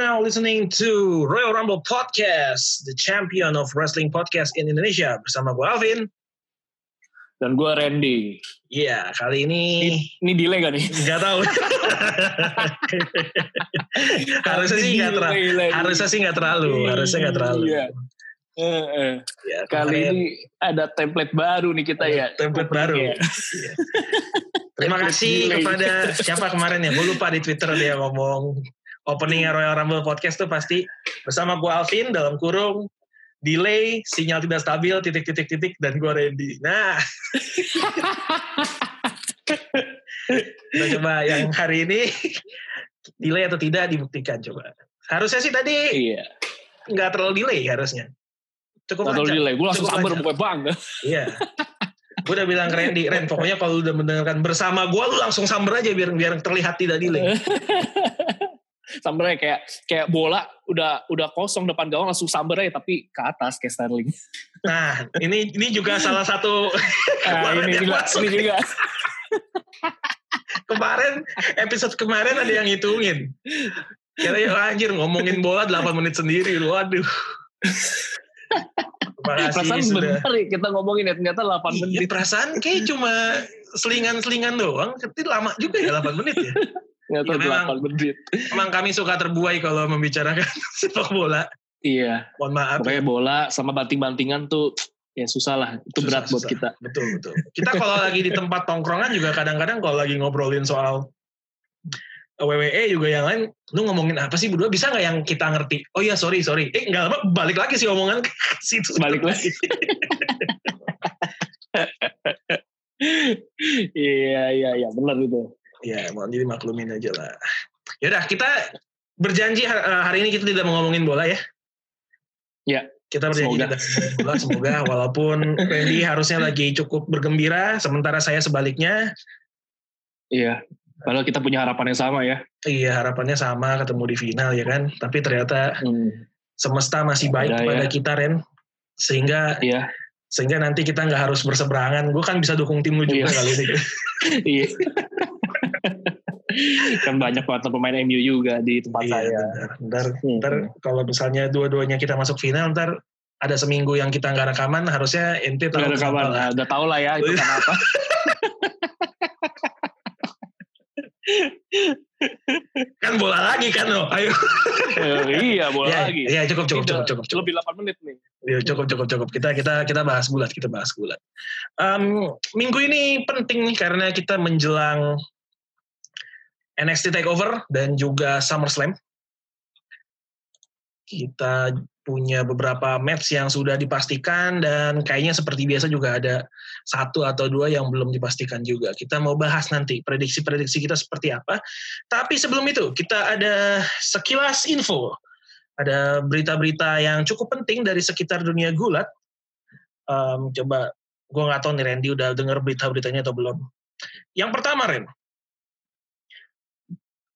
Now listening to Royal Rumble Podcast, the champion of wrestling podcast in Indonesia. Bersama gue Alvin. Dan gue Randy. Iya, kali ini... Ini, ini delay gak nih? Nggak tahu. harusnya sih nggak terlalu. Harusnya sih nggak terlalu. Harusnya nggak terlalu. Iya. Eh, eh. Ya, Kali kemarin- ini ada template baru nih kita ya. template baru. Iya. Terima kasih kepada siapa kemarin ya? Gue lupa di Twitter dia ngomong opening Royal Rumble Podcast tuh pasti bersama gue Alvin dalam kurung delay, sinyal tidak stabil, titik-titik titik dan gue Randy. Nah, kita coba yang hari ini delay atau tidak dibuktikan coba. Harusnya sih tadi Iya. nggak terlalu delay harusnya. Cukup Gak lancar. delay. Gue langsung sabar pokoknya bangga. Iya. gue udah bilang ke Randy, Ren, pokoknya kalau udah mendengarkan bersama gue, lu langsung samber aja biar biar terlihat tidak delay. Sampai kayak kayak bola udah udah kosong depan gawang langsung sambar aja tapi ke atas kayak Sterling. Nah, ini ini juga salah satu Nah, ini juga, masuk. ini juga. kemarin episode kemarin ada yang ngitungin. Kira ya anjir ngomongin bola 8 menit sendiri, lu waduh. Kasih Perasaan sudah. bener ya kita ngomongin ya ternyata 8 Iya, menit. perasaan kayak cuma selingan-selingan doang, tapi lama juga ya 8 menit ya. Ternyata Iya, memang. 8 menit. Emang kami suka terbuai kalau membicarakan sepak bola. Iya. Mohon maaf. Pokoknya bola sama banting-bantingan tuh ya susah lah. Itu Susah, berat buat susah. kita. Betul, betul. Kita kalau lagi di tempat tongkrongan juga kadang-kadang kalau lagi ngobrolin soal WWE juga yang lain, lu ngomongin apa sih berdua? Bisa nggak yang kita ngerti? Oh iya, sorry, sorry. Eh, nggak lama balik lagi sih omongan ke situ. Balik lagi. Iya, iya, iya. Benar itu. Ya, mohon jadi maklumin aja lah. Yaudah, kita berjanji eh, hari ini kita tidak mau ngomongin bola ya. Ya, Kita berjanji semoga. tidak mau bola. Semoga walaupun Randy harusnya lagi cukup bergembira, sementara saya sebaliknya. Iya. Padahal kita punya harapan yang sama ya. Iya, harapannya sama ketemu di final ya kan. Tapi ternyata Hmm. semesta masih baik Ada kepada ya. kita Ren sehingga Iya. sehingga nanti kita nggak harus berseberangan gue kan bisa dukung tim lu juga Iya. kali ini Iya. Kan banyak banget pemain MU juga di tempat iya saya. benar ntar, Hmm. ntar kalau misalnya dua-duanya kita masuk final ntar ada seminggu yang kita nggak rekaman harusnya ente tahu Gak ada kabar. kenapa lah. Nah, udah tau lah ya itu kenapa. kan bola lagi kan lo ayo Eh, iya, bola ya, lagi. ya cukup cukup cukup cukup cukup Lebih 8 menit nih. Ya, cukup cukup cukup kita kita kita bahas bulat kita bahas bulat Em, minggu ini penting nih karena kita menjelang NXT Takeover dan juga SummerSlam kita punya beberapa match yang sudah dipastikan dan kayaknya seperti biasa juga ada satu atau dua yang belum dipastikan juga. Kita mau bahas nanti prediksi-prediksi kita seperti apa. Tapi sebelum itu kita ada sekilas info. Ada berita-berita yang cukup penting dari sekitar dunia gulat. Em, coba gue nggak tahu nih Randy udah dengar berita-beritanya atau belum. Yang pertama Ren,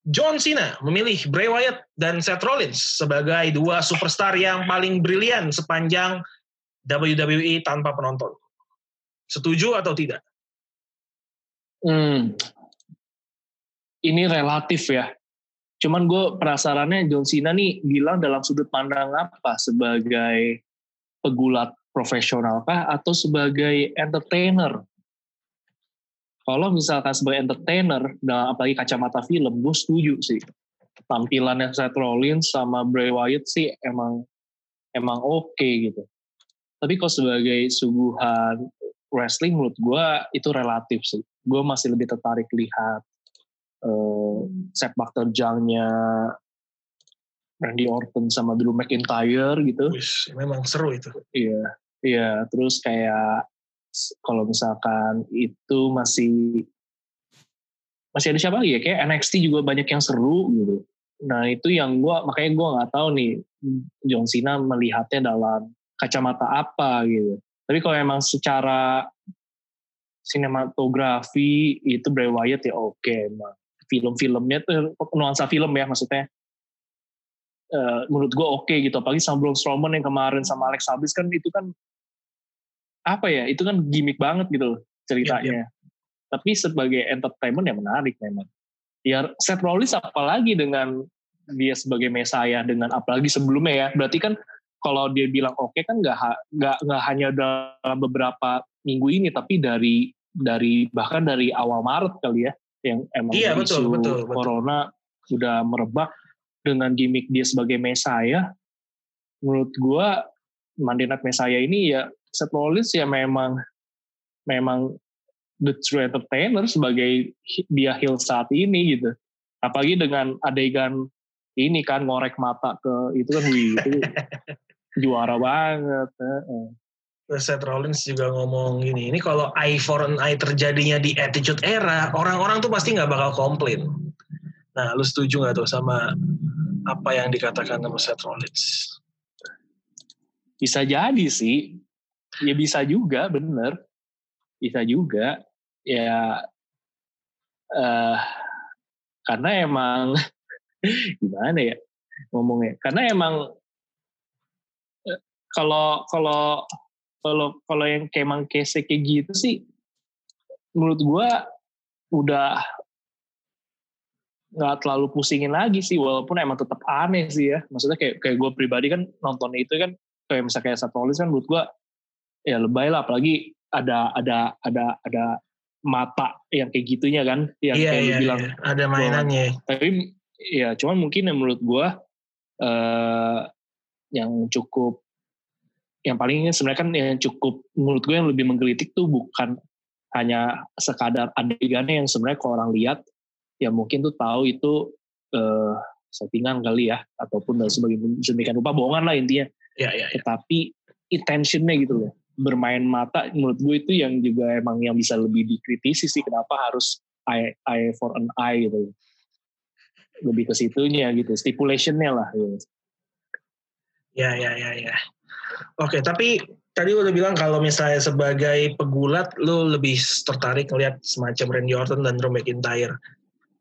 John Cena memilih Bray Wyatt dan Seth Rollins sebagai dua superstar yang paling brilian sepanjang WWE tanpa penonton. Setuju atau tidak? Hmm. Ini relatif ya. Cuman gue penasarannya John Cena nih bilang dalam sudut pandang apa? Sebagai pegulat profesional kah atau sebagai entertainer? Kalau misalkan sebagai entertainer, dalam apalagi kacamata film, gue setuju sih. Tampilannya Seth Rollins sama Bray Wyatt sih emang emang oke gitu. Tapi kalau sebagai suguhan wrestling menurut gue itu relatif sih. Gue masih lebih tertarik lihat eh, sepak terjangnya Randy Orton sama Drew McIntyre gitu. Wis, memang seru itu. Iya, iya. Terus kayak kalau misalkan itu masih masih ada siapa lagi ya? Kayak NXT juga banyak yang seru gitu. Nah itu yang gue makanya gue nggak tahu nih John Cena melihatnya dalam kacamata apa gitu. Tapi kalau emang secara sinematografi itu Bray Wyatt ya oke emang. Film-filmnya tuh nuansa film ya maksudnya. Eh, menurut gue oke gitu apalagi sama Braun Strowman yang kemarin sama Alex Habis kan itu kan apa ya itu kan gimmick banget gitu loh ceritanya tapi sebagai entertainment ya menarik memang ya Seth Rollins apalagi dengan dia sebagai Messiah dengan apalagi sebelumnya ya. Berarti kan kalau dia bilang oke okay, kan nggak nggak nggak hanya dalam beberapa minggu ini tapi dari dari bahkan dari awal Maret kali ya yang emang iya, betul, isu betul, corona betul. sudah merebak dengan gimmick dia sebagai Messiah. Menurut gua Monday Night Messiah ini ya Seth Rollins ya memang memang the true entertainer sebagai dia heel saat ini gitu. Apalagi dengan adegan ini kan ngorek mata ke itu kan wih itu juara banget. Seth Rollins juga ngomong gini, ini kalau eye for an eye terjadinya di Attitude Era, orang-orang tuh pasti nggak bakal komplain. Nah, lu setuju nggak tuh sama apa yang dikatakan sama Seth Rollins? Bisa jadi sih, ya bisa juga, bener, bisa juga. Ya, uh, karena emang gimana ya ngomongnya karena emang eh, kalau kalau kalau kalau yang kayak emang case kayak gitu sih menurut gue udah nggak terlalu pusingin lagi sih walaupun emang tetap aneh sih ya maksudnya kayak kayak gue pribadi kan nonton itu kan kayak misalnya kayak satu kan menurut gue ya lebay lah apalagi ada ada ada ada mata yang kayak gitunya kan yang iya, kayak iya, bilang iya. ada mainannya tapi ya cuman mungkin yang menurut gue uh, yang cukup yang paling sebenarnya kan yang cukup menurut gue yang lebih menggelitik tuh bukan hanya sekadar adegannya yang sebenarnya kalau orang lihat ya mungkin tuh tahu itu uh, settingan kali ya ataupun dan sebagai sedemikian rupa bohongan lah intinya. Ya, ya, ya. Tetapi intentionnya gitu loh bermain mata menurut gue itu yang juga emang yang bisa lebih dikritisi sih kenapa harus eye, eye for an eye gitu lebih ke situnya gitu, stipulationnya lah. Gitu. Ya, ya, ya, ya. Oke, tapi tadi udah bilang kalau misalnya sebagai pegulat, lu lebih tertarik ngeliat semacam Randy Orton dan Drew McIntyre.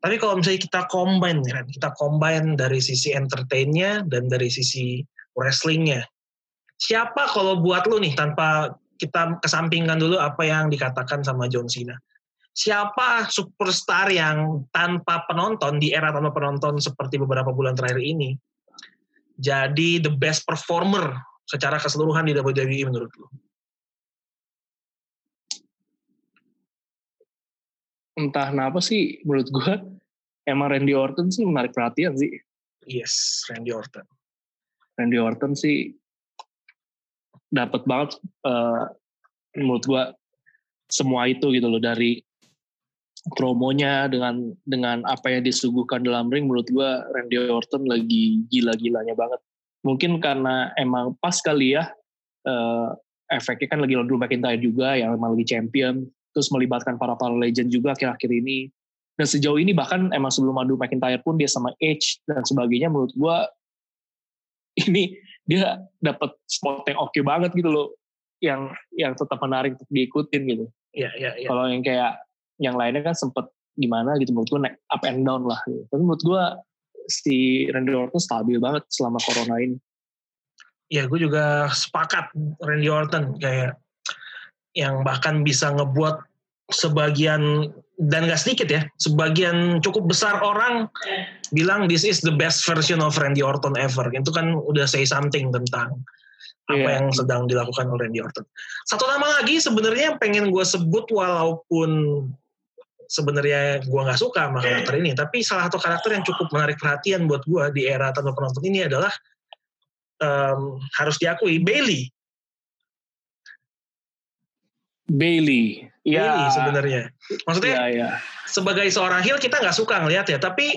Tapi kalau misalnya kita combine, kan, kita combine dari sisi entertainnya dan dari sisi wrestlingnya. Siapa kalau buat lu nih, tanpa kita kesampingkan dulu apa yang dikatakan sama John Cena siapa superstar yang tanpa penonton di era tanpa penonton seperti beberapa bulan terakhir ini jadi the best performer secara keseluruhan di WWE menurut lo? Entah kenapa sih menurut gue emang Randy Orton sih menarik perhatian sih. Yes, Randy Orton. Randy Orton sih dapat banget uh, menurut gue semua itu gitu loh dari promonya dengan dengan apa yang disuguhkan dalam ring menurut gue Randy Orton lagi gila-gilanya banget. Mungkin karena emang pas kali ya uh, efeknya kan lagi Drew McIntyre juga yang emang lagi champion terus melibatkan para para legend juga akhir-akhir ini. Dan sejauh ini bahkan emang sebelum Drew McIntyre pun dia sama Edge dan sebagainya menurut gue ini dia dapat spot yang oke okay banget gitu loh yang yang tetap menarik untuk diikutin gitu. Iya, iya, iya. Kalau yang kayak yang lainnya kan sempet gimana gitu menurut gue naik up and down lah gitu. tapi menurut gue si Randy Orton stabil banget selama corona ini ya gue juga sepakat Randy Orton kayak yang bahkan bisa ngebuat sebagian dan gak sedikit ya sebagian cukup besar orang bilang this is the best version of Randy Orton ever itu kan udah say something tentang apa yeah. yang sedang dilakukan oleh Randy Orton. Satu nama lagi sebenarnya yang pengen gue sebut walaupun sebenarnya gue nggak suka sama karakter ini, tapi salah satu karakter yang cukup menarik perhatian buat gue di era tanpa penonton ini adalah um, harus diakui Bailey. Bailey, ya. Bailey sebenarnya. Maksudnya ya, ya. sebagai seorang heel kita nggak suka ngelihat ya, tapi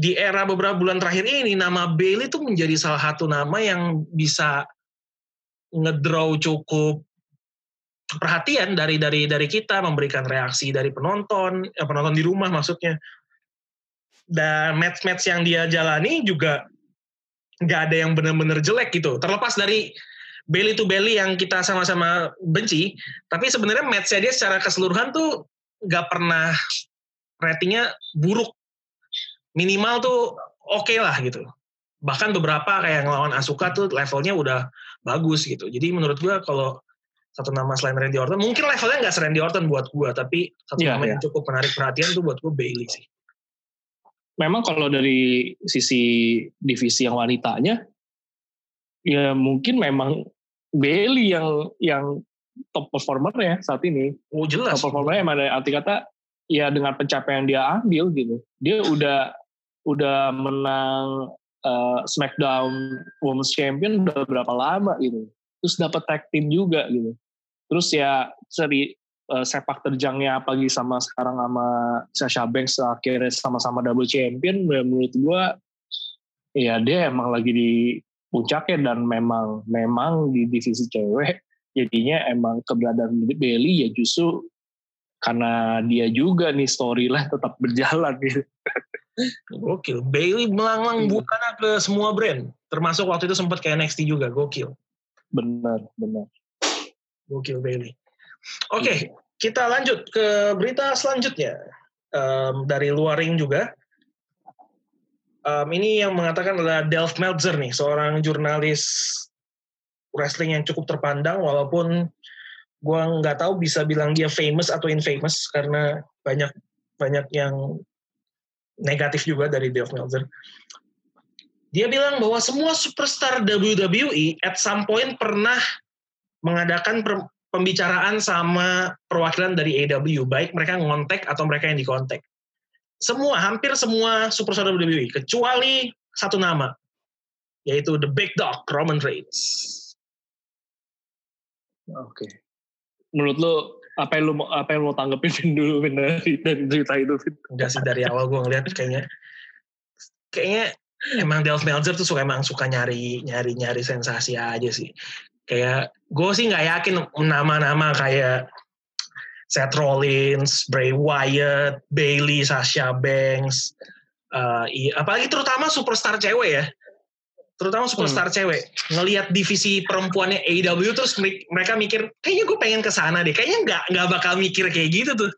di era beberapa bulan terakhir ini nama Bailey itu menjadi salah satu nama yang bisa ngedraw cukup perhatian dari dari dari kita memberikan reaksi dari penonton ya penonton di rumah maksudnya dan match-match yang dia jalani juga nggak ada yang benar-benar jelek gitu terlepas dari belly to belly yang kita sama-sama benci tapi sebenarnya matchnya dia secara keseluruhan tuh nggak pernah ratingnya buruk minimal tuh oke okay lah gitu bahkan beberapa kayak ngelawan Asuka tuh levelnya udah bagus gitu jadi menurut gua kalau satu nama selain Randy Orton. Mungkin levelnya nggak Randy Orton buat gue, tapi satu yeah, nama yeah. yang cukup menarik perhatian tuh buat gue Bailey sih. memang kalau dari sisi divisi yang wanitanya, ya mungkin memang Bailey yang yang top performer ya saat ini. Oh jelas. Top performer emang ada arti kata ya dengan pencapaian yang dia ambil gitu. Dia udah udah menang uh, SmackDown Women's Champion udah berapa lama gitu. Terus dapat tag team juga gitu. Terus ya seri uh, sepak terjangnya apalagi sama sekarang sama Sasha Banks akhirnya sama-sama double champion menurut gua ya dia emang lagi di puncaknya dan memang memang di divisi cewek jadinya emang keberadaan Bailey ya justru karena dia juga nih story lah tetap berjalan gitu. Gokil. Bailey melanglang iya. bukan ke semua brand. Termasuk waktu itu sempat ke NXT juga. Gokil. Benar, benar. Gokil Bailey. Oke, okay, iya. kita lanjut ke berita selanjutnya. Um, dari luar ring juga. Um, ini yang mengatakan adalah Delph Meltzer nih, seorang jurnalis wrestling yang cukup terpandang, walaupun gue nggak tahu bisa bilang dia famous atau infamous karena banyak banyak yang negatif juga dari Delph Meltzer. Dia bilang bahwa semua superstar WWE at some point pernah mengadakan pembicaraan sama perwakilan dari AW, baik mereka ngontek atau mereka yang dikontak. Semua, hampir semua superstar WWE, kecuali satu nama, yaitu The Big Dog, Roman Reigns. Oke. Okay. Menurut lo apa yang lo apa yang lo tanggepin dulu dari dari cerita itu? Enggak sih dari awal gue ngeliat kayaknya kayaknya emang Delph Meltzer tuh suka emang suka nyari nyari nyari sensasi aja sih kayak gue sih nggak yakin nama-nama kayak Seth Rollins, Bray Wyatt, Bailey, Sasha Banks, uh, iya, apalagi terutama superstar cewek ya, terutama superstar hmm. cewek ngelihat divisi perempuannya AEW terus mereka mikir kayaknya gue pengen ke sana deh, kayaknya nggak nggak bakal mikir kayak gitu tuh.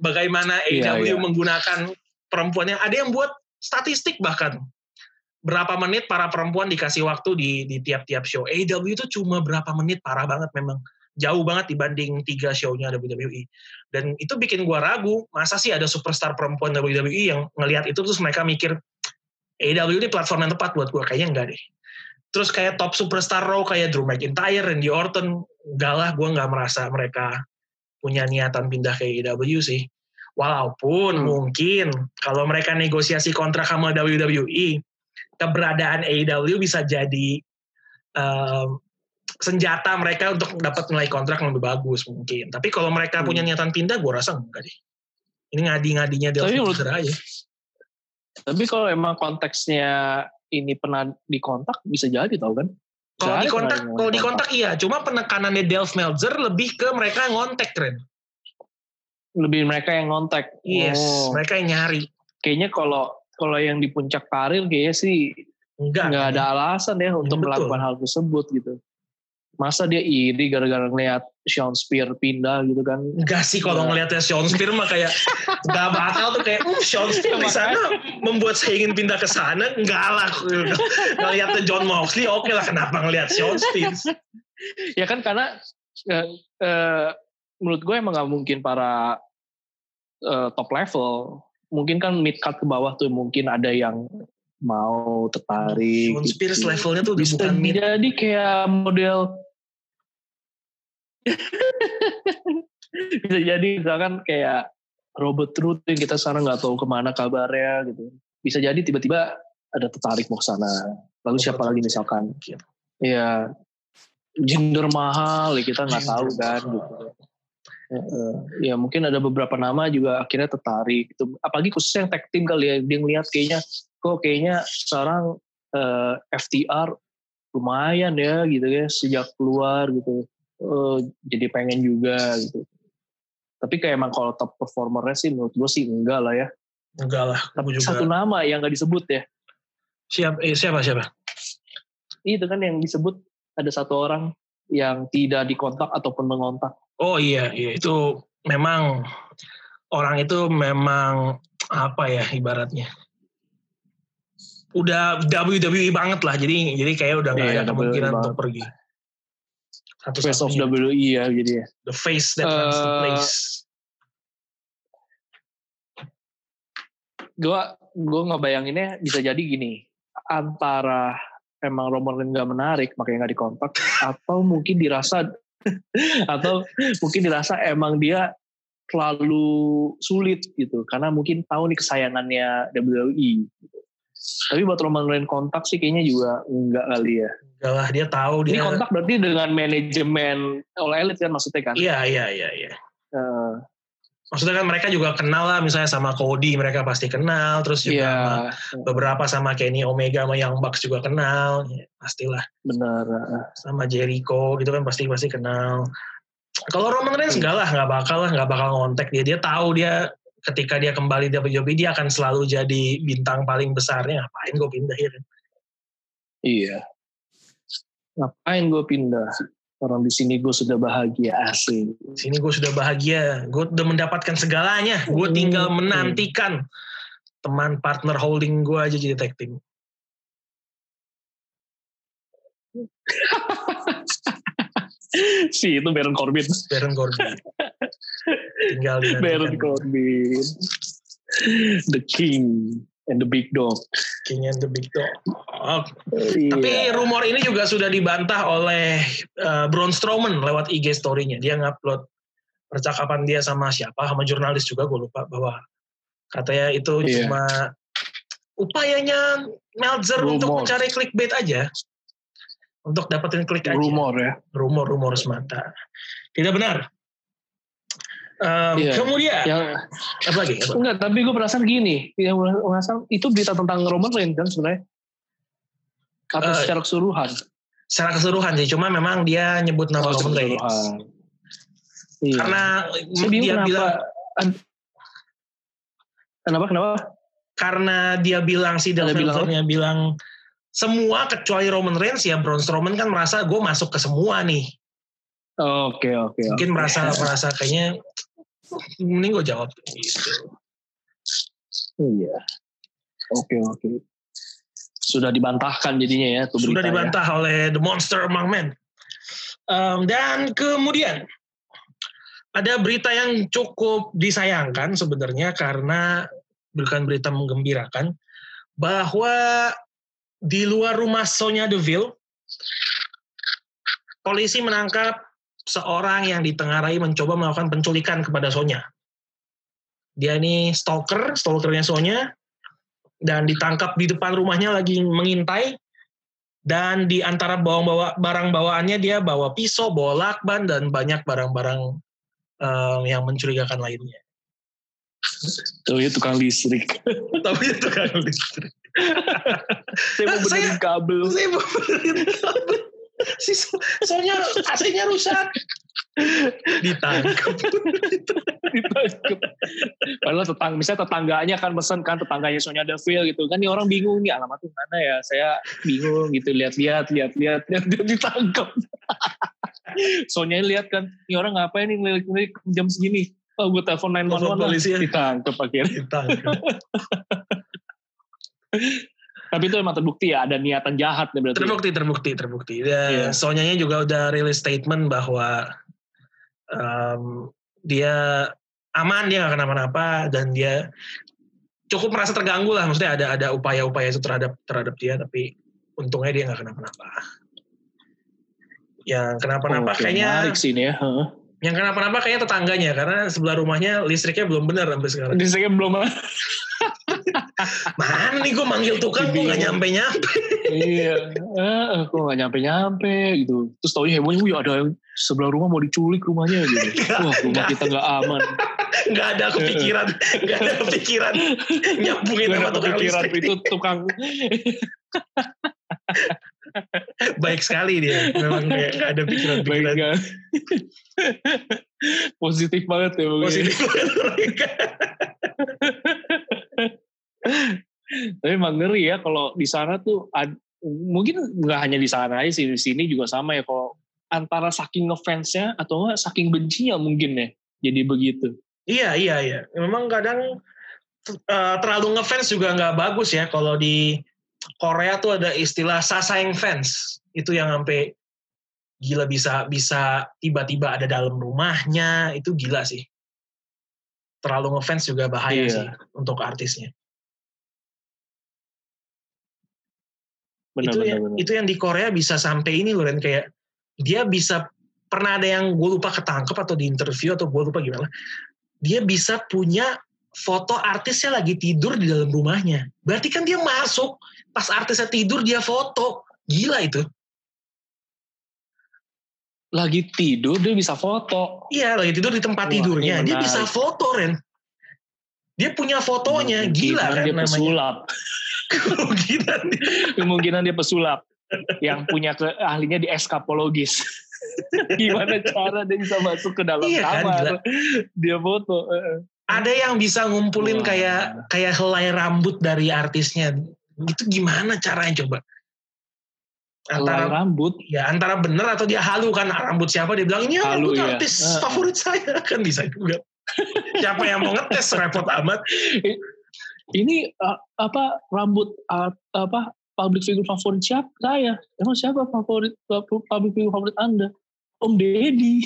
Bagaimana AEW yeah, yeah. menggunakan perempuannya? Ada yang buat statistik bahkan berapa menit para perempuan dikasih waktu di di tiap-tiap show. AEW itu cuma berapa menit parah banget memang. Jauh banget dibanding tiga show-nya WWE. Dan itu bikin gua ragu, masa sih ada superstar perempuan WWE yang ngelihat itu terus mereka mikir AEW ini platform yang tepat buat gua kayaknya enggak deh. Terus kayak top superstar Raw kayak Drew McIntyre, Randy Orton, enggak lah gue nggak merasa mereka punya niatan pindah ke AEW sih. Walaupun hmm. mungkin kalau mereka negosiasi kontrak sama WWE, keberadaan AEW bisa jadi um, senjata mereka untuk dapat nilai kontrak yang lebih bagus mungkin. Tapi kalau mereka hmm. punya niatan pindah, gue rasa enggak deh. Ini ngadi-ngadinya Delphi aja. Tapi kalau emang konteksnya ini pernah dikontak, bisa jadi tau kan? Kalau dikontak, kalau dikontak iya. Cuma penekanannya Delph Meltzer lebih ke mereka yang ngontek, keren. Lebih mereka yang ngontek. Yes, oh. mereka yang nyari. Kayaknya kalau kalau yang di puncak karir kayaknya sih nggak nggak ada alasan ya untuk Betul. melakukan hal tersebut gitu. Masa dia iri gara-gara ngeliat Sean Spear pindah gitu kan? Enggak sih kalau ya. ngeliatnya Sean Spear mah kayak nggak batal tuh kayak uh, Sean Spear di sana membuat saya ingin pindah ke sana. Enggak lah. ngeliatnya John Moxley oke okay lah kenapa ngeliat Sean Spear? ya kan karena uh, uh, menurut gue emang nggak mungkin para uh, top level mungkin kan mid card ke bawah tuh mungkin ada yang mau tertarik. Sean Spears gitu. levelnya tuh bisa bukan mid. Jadi kayak model bisa jadi misalkan kayak Robert Root yang kita sekarang nggak tahu ke mana kabarnya gitu. Bisa jadi tiba-tiba ada tertarik mau ke sana. Lalu siapa lagi misalkan? Iya. Jinder mahal ya kita nggak tahu kan gitu ya mungkin ada beberapa nama juga akhirnya tertarik gitu. apalagi khususnya yang tag team kali ya dia ngeliat kayaknya kok kayaknya sekarang uh, eh, FTR lumayan ya gitu ya sejak keluar gitu uh, jadi pengen juga gitu. Tapi kayak emang kalau top performernya sih menurut gue sih enggak lah ya. Enggak lah tapi juga. satu nama yang gak disebut ya. Siapa eh, siapa siapa? Itu kan yang disebut ada satu orang yang tidak dikontak ataupun mengontak. Oh iya, iya itu memang orang itu memang apa ya ibaratnya? Udah WWE banget lah jadi jadi kayak udah nggak yeah, ada kemungkinan untuk pergi satu face of WWE ya jadi ya. The face that uh, runs the place. gue gue ngebayanginnya bisa jadi gini. Antara emang Roman Reigns nggak menarik makanya nggak dikontak atau mungkin dirasa atau mungkin dirasa emang dia terlalu sulit gitu. Karena mungkin tahu nih kesayangannya WWE gitu. Tapi buat Roman Reigns kontak sih kayaknya juga enggak kali ya. Enggak lah, dia tahu dia. Ini kontak berarti dengan manajemen oleh elit kan maksudnya kan? Iya, iya, iya, iya. Uh, maksudnya kan mereka juga kenal lah misalnya sama Cody mereka pasti kenal terus juga yeah. sama beberapa sama Kenny Omega sama Young Bucks juga kenal ya, pastilah benar sama Jericho gitu kan pasti pasti kenal kalau Roman Reigns enggak lah nggak bakal lah nggak bakal ngontek dia dia tahu dia ketika dia kembali di WWE dia akan selalu jadi bintang paling besarnya ngapain gue pindahin iya ngapain gue pindah orang di sini gue sudah bahagia asing. Di sini gue sudah bahagia, gue udah mendapatkan segalanya. Gue hmm. tinggal menantikan teman partner holding gue aja jadi tag team. si itu Baron Corbin. Baron Corbin. tinggal di Baron Corbin. The King and the Big Dog. King and the Big Dog. Oh. Iya. Tapi rumor ini juga sudah dibantah oleh uh, Braun Strowman lewat IG story-nya. Dia ngupload percakapan dia sama siapa, sama jurnalis juga gue lupa bahwa katanya itu iya. cuma upayanya Meltzer rumor. untuk mencari clickbait aja. Untuk dapetin klik aja. Rumor ya. Rumor-rumor semata. Tidak benar. Um, iya. Kemudian, yang, apa lagi? Apa? Enggak, tapi gue perasaan gini, yang perasaan itu berita tentang Roman Reigns kan sebenarnya, atau uh, secara keseluruhan? Secara keseluruhan sih, cuma memang dia nyebut nama oh, Roman Reigns. Iya. Karena Saya dia kenapa, bilang, kenapa kenapa? Karena dia bilang sih dalam bilang, bilang semua kecuali Roman Reigns ya Braun Strowman kan merasa gue masuk ke semua nih. Oke okay, oke. Okay, Mungkin okay. merasa merasa kayaknya mending gue jawab gitu. Iya. Oke oke. Sudah dibantahkan jadinya ya. Tuh Sudah ya. dibantah ya. oleh The Monster Among Men. Um, dan kemudian ada berita yang cukup disayangkan sebenarnya karena bukan berita menggembirakan bahwa di luar rumah Sonya Deville polisi menangkap seorang yang ditengarai mencoba melakukan penculikan kepada Sonya. Dia ini stalker, stalkernya Sonya, dan ditangkap di depan rumahnya lagi mengintai. Dan di antara bawa barang bawaannya dia bawa pisau, bawa lakban, dan banyak barang-barang um, yang mencurigakan lainnya. Tahu ya tukang listrik. Tahu ya tukang listrik. Saya mau benerin kabel. Saya mau benerin kabel. Si so soalnya AC-nya rusak. Ditangkap ditangkap padahal tetang misalnya tetangganya kan pesen kan tetangganya Sonya Deville gitu. Kan nih orang bingung nih alamat tuh mana ya? Saya bingung gitu lihat-lihat lihat-lihat lihat ditangkap Sonya lihat kan nih orang ngapain nih ngelirik-ngelirik jam segini? Oh gue telepon 911 polisi ya. ditangkap akhirnya. Ditangkap tapi itu emang terbukti ya ada niatan jahat nih berarti. Terbukti, terbukti, terbukti. Ya, yeah. Sonyanya juga udah rilis statement bahwa um, dia aman, dia gak kenapa-napa dan dia cukup merasa terganggu lah. Maksudnya ada ada upaya-upaya itu terhadap terhadap dia, tapi untungnya dia gak kenapa-napa. Yang kenapa-napa okay, kayaknya. Menarik sih ini ya. Huh? Yang kenapa-napa kayaknya tetangganya karena sebelah rumahnya listriknya belum benar sampai sekarang. Listriknya belum. Mana nih gue manggil tukang gue gak nyampe-nyampe. iya, eh, gue gak nyampe-nyampe gitu. Terus taunya hebohnya, wih ada yang sebelah rumah mau diculik rumahnya gitu. Wah rumah kita gak aman. gak ada kepikiran, gak ada kepikiran nyambungin sama tukang kepikiran listrik. itu tukang. Baik sekali dia, memang kayak gak ada pikiran-pikiran. Baik Positif banget ya. Positif banget Tapi emang ngeri ya kalau di sana tuh ad, mungkin nggak hanya di sana aja sih di sini juga sama ya kalau antara saking ngefansnya atau enggak saking bencinya mungkin ya jadi begitu. Iya iya iya. Memang kadang uh, terlalu ngefans juga nggak bagus ya kalau di Korea tuh ada istilah sasaeng fans itu yang sampai gila bisa bisa tiba-tiba ada dalam rumahnya itu gila sih terlalu ngefans juga bahaya iya. sih untuk artisnya Benar, itu benar, yang benar. itu yang di Korea bisa sampai ini loh Ren. Kayak dia bisa pernah ada yang gue lupa ketangkep atau di interview atau gue lupa gimana dia bisa punya foto artisnya lagi tidur di dalam rumahnya. Berarti kan dia masuk pas artisnya tidur dia foto. Gila itu. Lagi tidur dia bisa foto. iya lagi tidur di tempat Wah, tidurnya. Dia bisa foto Ren. Dia punya fotonya. Gila kan dia namanya. pesulap. Kemungkinan Kemungkinan dia pesulap. yang punya ke ahlinya di eskapologis. Gimana cara dia bisa masuk ke dalam Iya kan, kamar? gila. dia foto. ada yang bisa ngumpulin Wah. kayak kayak helai rambut dari artisnya itu gimana caranya coba Helai antara rambut. ya antara bener atau dia halu kan rambut siapa dia bilang ini ya, Halu, rambut iya. artis Heeh. favorit saya kan bisa juga siapa yang mau ngetes repot amat Ini uh, apa rambut uh, apa public figure favorit siapa? Saya. Emang siapa favorit public figure favorit Anda? Om Deddy.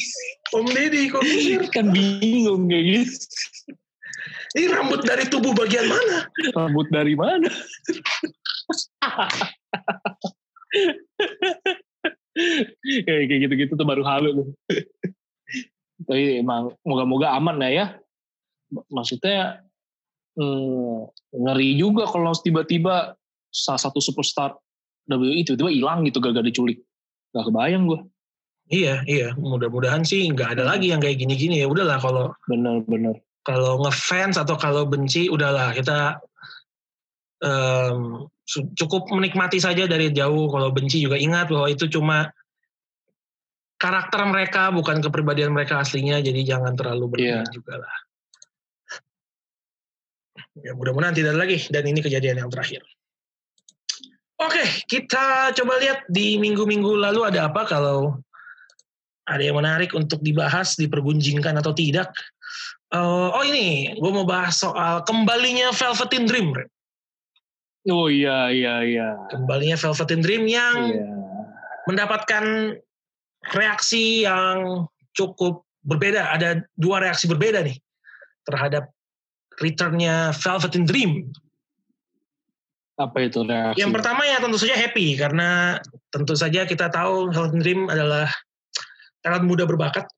Om Deddy Corbuzier kan bingung kayak gitu. ini rambut dari tubuh bagian mana Rambut dari mana? ya, kayak gitu-gitu tuh baru halu tuh. Tapi emang moga-moga aman lah ya. Maksudnya hmm, ngeri juga kalau tiba-tiba salah satu superstar WWE tiba-tiba hilang gitu gak diculik. Gak kebayang gue. iya iya. Mudah-mudahan sih nggak ada lagi yang kayak gini-gini ya. Udahlah kalau Bener-bener. kalau ngefans atau kalau benci udahlah. Kita su- cukup menikmati saja dari jauh. Kalau benci juga ingat bahwa itu cuma karakter mereka bukan kepribadian mereka aslinya. Jadi jangan terlalu berlebihan juga lah ya mudah-mudahan tidak ada lagi dan ini kejadian yang terakhir oke kita coba lihat di minggu-minggu lalu ada apa kalau ada yang menarik untuk dibahas dipergunjingkan atau tidak Eh, oh ini, gue mau bahas soal kembalinya Velveteen Dream. Ren. Oh iya iya iya. Kembalinya Velveteen Dream yang Iya. mendapatkan reaksi yang cukup berbeda. Ada dua reaksi berbeda nih terhadap returnnya Velveteen Dream. Apa itu reaksi? Yang pertama ya tentu saja happy karena tentu saja kita tahu Velveteen Dream adalah talent muda berbakat.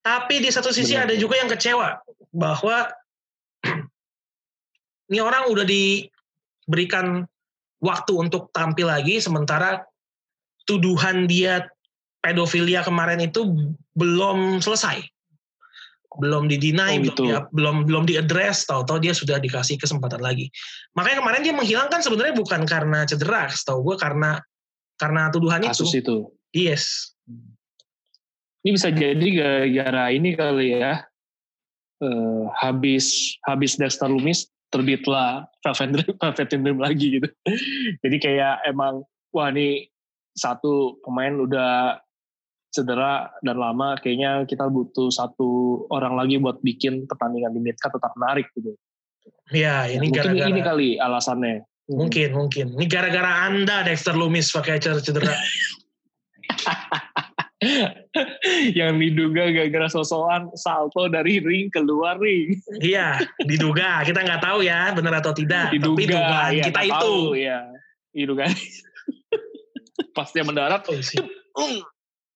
Tapi di satu sisi Benar. ada juga yang kecewa bahwa ini orang udah diberikan waktu untuk tampil lagi sementara tuduhan dia pedofilia kemarin itu belum selesai. Belum didinai, Oh, belum gitu. dia- belum belum diadres, tahu-tahu dia sudah dikasih kesempatan lagi. Makanya kemarin dia menghilangkan sebenarnya bukan karena cedera, setahu gue karena karena tuduhan kasus itu. itu. Yes. Ini bisa jadi gara-gara ini kali ya. Eh, habis habis Dexter Lumis terbitlah Velvet Dream, Velveteen Dream lagi gitu. Jadi kayak emang wah ini satu pemain udah cedera dan lama kayaknya kita butuh satu orang lagi buat bikin pertandingan di midcard tetap menarik gitu. Ya, ini Mungkin gara-gara ini kali alasannya. mungkin mungkin. Ini gara-gara Anda Dexter Lumis pakai cedera cedera. yang diduga gara-gara sosokan salto dari ring keluar ring. Iya, diduga. Kita nggak tahu ya benar atau tidak. Tapi diduga dugaan ya, kita itu. tahu, ya diduga pas dia mendarat Oh, sih. "Hmm,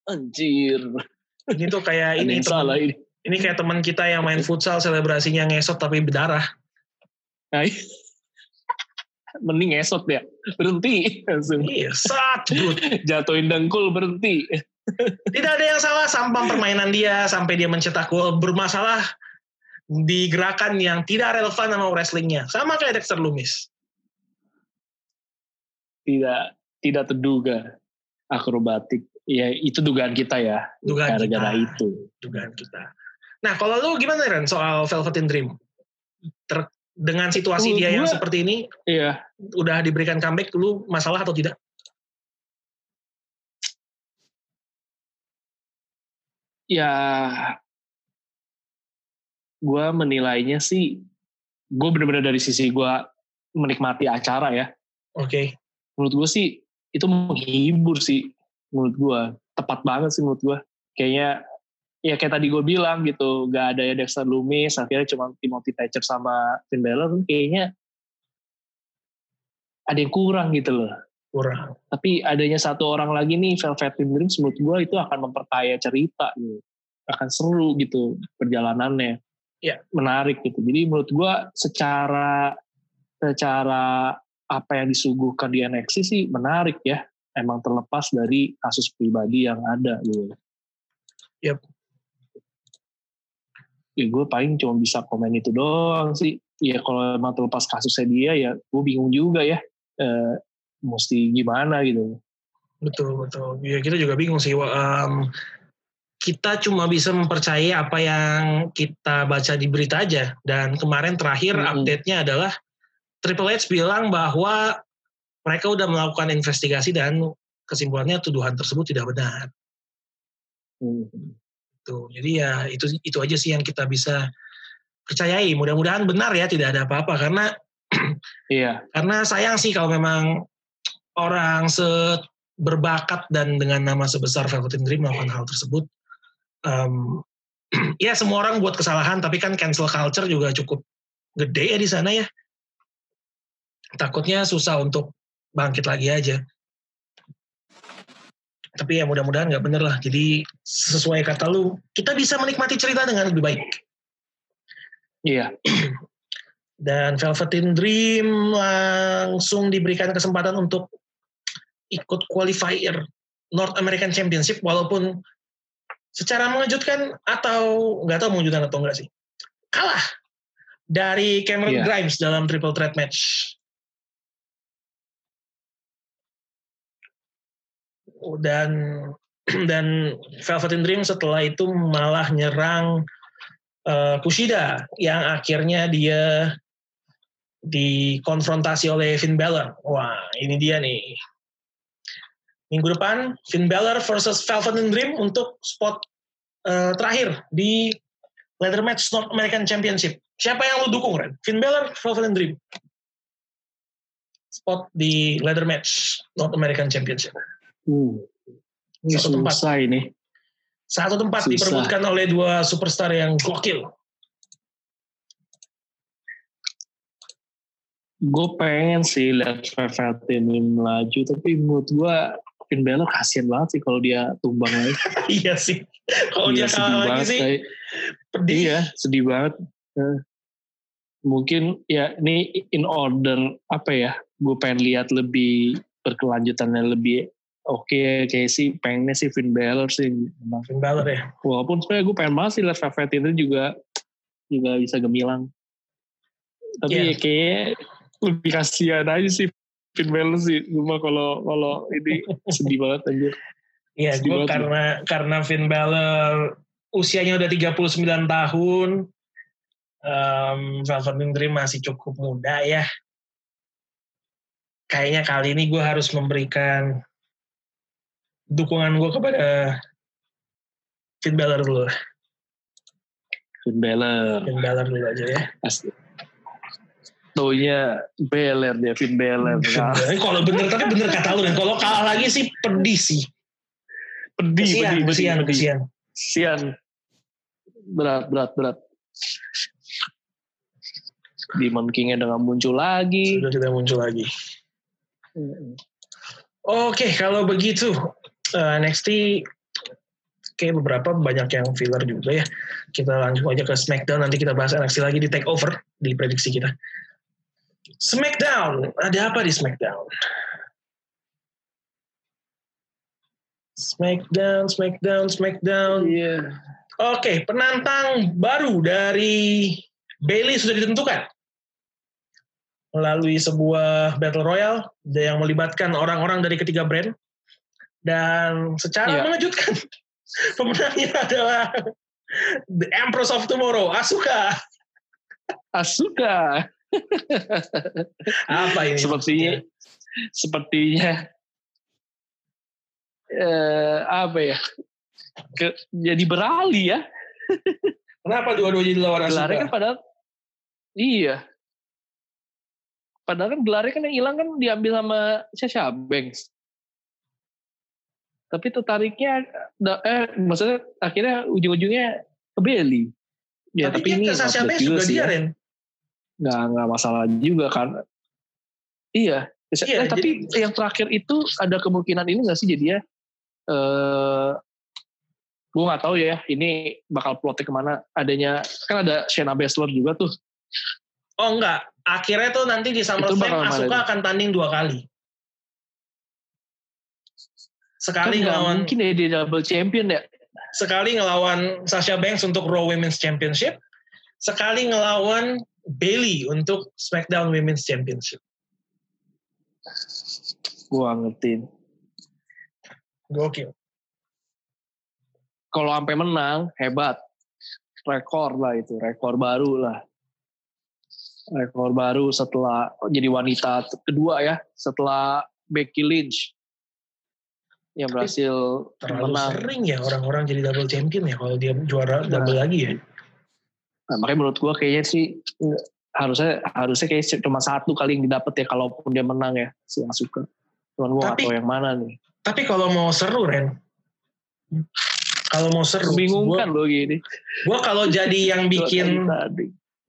anjir. Ini tuh kayak ini ini yang salah ini. ini kayak teman kita yang main futsal selebrasinya ngesot tapi berdarah. Nah, mending esot ya berhenti. Langsung. Iya, sat, jatuhin dengkul berhenti. Tidak ada yang salah sampah permainan dia sampai dia mencetak gol bermasalah di gerakan yang tidak relevan sama wrestlingnya. Sama kayak Dexter Lumis. tidak tidak terduga akrobatik ya itu dugaan kita ya Dugaan gara-gara kita. itu dugaan kita. Nah, kalau lu gimana Ren soal Velveteen Dream? Ter- dengan situasi Menurut dia yang gua- seperti ini, iya udah diberikan comeback, lu masalah atau tidak? ya gue menilainya sih gue bener-bener dari sisi gue menikmati acara ya Oke, menurut gue sih itu menghibur sih menurut gue tepat banget sih menurut gue kayaknya ya kayak tadi gue bilang gitu gak ada ya Dexter Lumis akhirnya cuma Timothy Thatcher sama Finn Balor kayaknya ada yang kurang gitu loh kurang. Tapi adanya satu orang lagi nih Velvet Dreams menurut gue itu akan memperkaya cerita gitu. Akan seru gitu perjalanannya. Ya. Menarik gitu. Jadi menurut gue secara secara apa yang disuguhkan di NXT sih menarik ya. Emang terlepas dari kasus pribadi yang ada gitu. Yep. Ya gue paling cuma bisa komen itu doang sih. Ya kalau emang terlepas kasusnya dia ya gue bingung juga ya. Eh, mesti gimana gitu. Betul betul. Ya kita juga bingung sih. Um, kita cuma bisa mempercayai apa yang kita baca di berita aja. Dan kemarin terakhir Mm-mm. update-nya adalah Triple H bilang bahwa mereka udah melakukan investigasi dan kesimpulannya tuduhan tersebut tidak benar. Hmm. Tuh, jadi ya itu itu aja sih yang kita bisa percayai. Mudah-mudahan benar ya, tidak ada apa-apa karena Iya. karena sayang sih kalau memang orang se berbakat dan dengan nama sebesar Velvet Dream melakukan hal tersebut. Em, ya semua orang buat kesalahan, tapi kan cancel culture juga cukup gede ya di sana ya. Takutnya susah untuk bangkit lagi aja. Tapi ya mudah-mudahan nggak bener lah. Jadi sesuai kata lu, kita bisa menikmati cerita dengan lebih baik. Iya. Dan Velveteen Dream langsung diberikan kesempatan untuk ikut qualifier North American Championship walaupun secara mengejutkan atau nggak tahu mengejutkan atau enggak sih kalah dari Cameron Iya. Grimes dalam triple threat match. Dan dan Velveteen Dream setelah itu malah nyerang eh, Kushida yang akhirnya dia dikonfrontasi oleh Finn Balor. Wah, ini dia nih. Minggu depan Finn Balor versus Velveteen Dream untuk spot eh, terakhir di ladder match North American Championship. Siapa yang lu dukung, Ren? Finn Balor, Velveteen Dream. Spot di ladder match North American Championship. Hmm. Ini Satu tempat. ini. Satu tempat Susah. diperebutkan oleh dua superstar yang gokil. Gue pengen sih lihat Velvet ini melaju, tapi menurut gue Finn Balor kasihan banget sih kalau dia tumbang lagi. iya sih. Kalau Iya, dia kalah lagi sih, kayak- pedih. Iya, sedih banget. Eh, Mungkin ya ini in order apa ya? Gue pengen lihat lebih berkelanjutannya lebih oke kayak sih pengennya sih Finn Balor sih. Emang. Finn Balor ya. Walaupun sebenarnya gue pengen banget sih lihat Velvet itu juga juga bisa gemilang. Tapi Iya. ya kayaknya lebih kasihan aja sih Finn Balor sih. Cuma kalau kalau ini sedih banget anjir. Iya, gue karena karena Finn Balor usianya udah 39 tahun, um, Velveteen Dream masih cukup muda ya. Kayaknya kali ini gue harus memberikan dukungan gue kepada Finn Balor dulu. Finn Balor. Finn Balor dulu aja ya. Asli. Taunya Beler dia, Finn Balor. Kalau bener tapi bener kata lu dan kalau kalah lagi sih pedih sih. pedih, Kesian, pedih, kesian, pedih. kesian. Sian. Berat, berat, berat. Demon King-nya udah gak muncul lagi. Sudah tidak muncul lagi. Oke, kalau begitu eh, NXT kayak beberapa banyak yang filler juga ya. Kita lanjut aja ke SmackDown nanti kita bahas NXT lagi di Takeover di prediksi kita. SmackDown, ada apa di SmackDown? SmackDown, SmackDown, SmackDown. Iya. Oke, penantang baru dari Bailey sudah ditentukan melalui sebuah battle royale yang melibatkan orang-orang dari ketiga brand dan secara Iya. mengejutkan pemenangnya adalah The Empress of Tomorrow, Asuka. Asuka. Apa ini? Sepertinya, sepertinya, eh, apa ya, ke, jadi beralih ya. Kenapa dua-dua jadi lawan Gelarnya kan Asuka? padahal, iya. Padahal kan gelarnya kan yang hilang kan diambil sama Sasha Banks. Tapi tertariknya, eh maksudnya akhirnya ujung-ujungnya ke Bailey. Ya, tapi, tapi, ini Sasha Banks juga sih dia, ya. Ren. nggak nggak masalah juga kan iya Bisa, Iya, eh, tapi yang terakhir itu ada kemungkinan ini nggak sih jadi ya? Eh, gue nggak tahu ya. Ini bakal plotnya ke mana? Adanya kan ada Shayna Baszler juga tuh. Oh enggak, akhirnya tuh nanti di SummerSlam Asuka akan tanding dua kali. Kan Sekali nggak ngelawan mungkin ya dia double champion ya. sekali ngelawan Sasha Banks untuk Raw Women's Championship, sekali ngelawan Bailey untuk SmackDown Women's Championship. Gue ngertiin. Gokil. Kalau sampai menang hebat. Rekor lah itu, rekor baru lah. Rekor baru setelah jadi wanita kedua ya, setelah Becky Lynch yang Tapi berhasil Terlalu menang. sering ya orang-orang jadi double champion ya kalau dia juara Nah. double lagi ya. Nah, makanya menurut gua kayaknya sih harusnya harusnya kayak cuma satu kali yang didapat ya kalaupun dia menang ya si Asuka. Cuman gua Tapi- tahu yang mana nih. Tapi kalau mau seru Ren, kalau mau seru, Membingungkan loh gini. Gua kalau jadi yang bikin,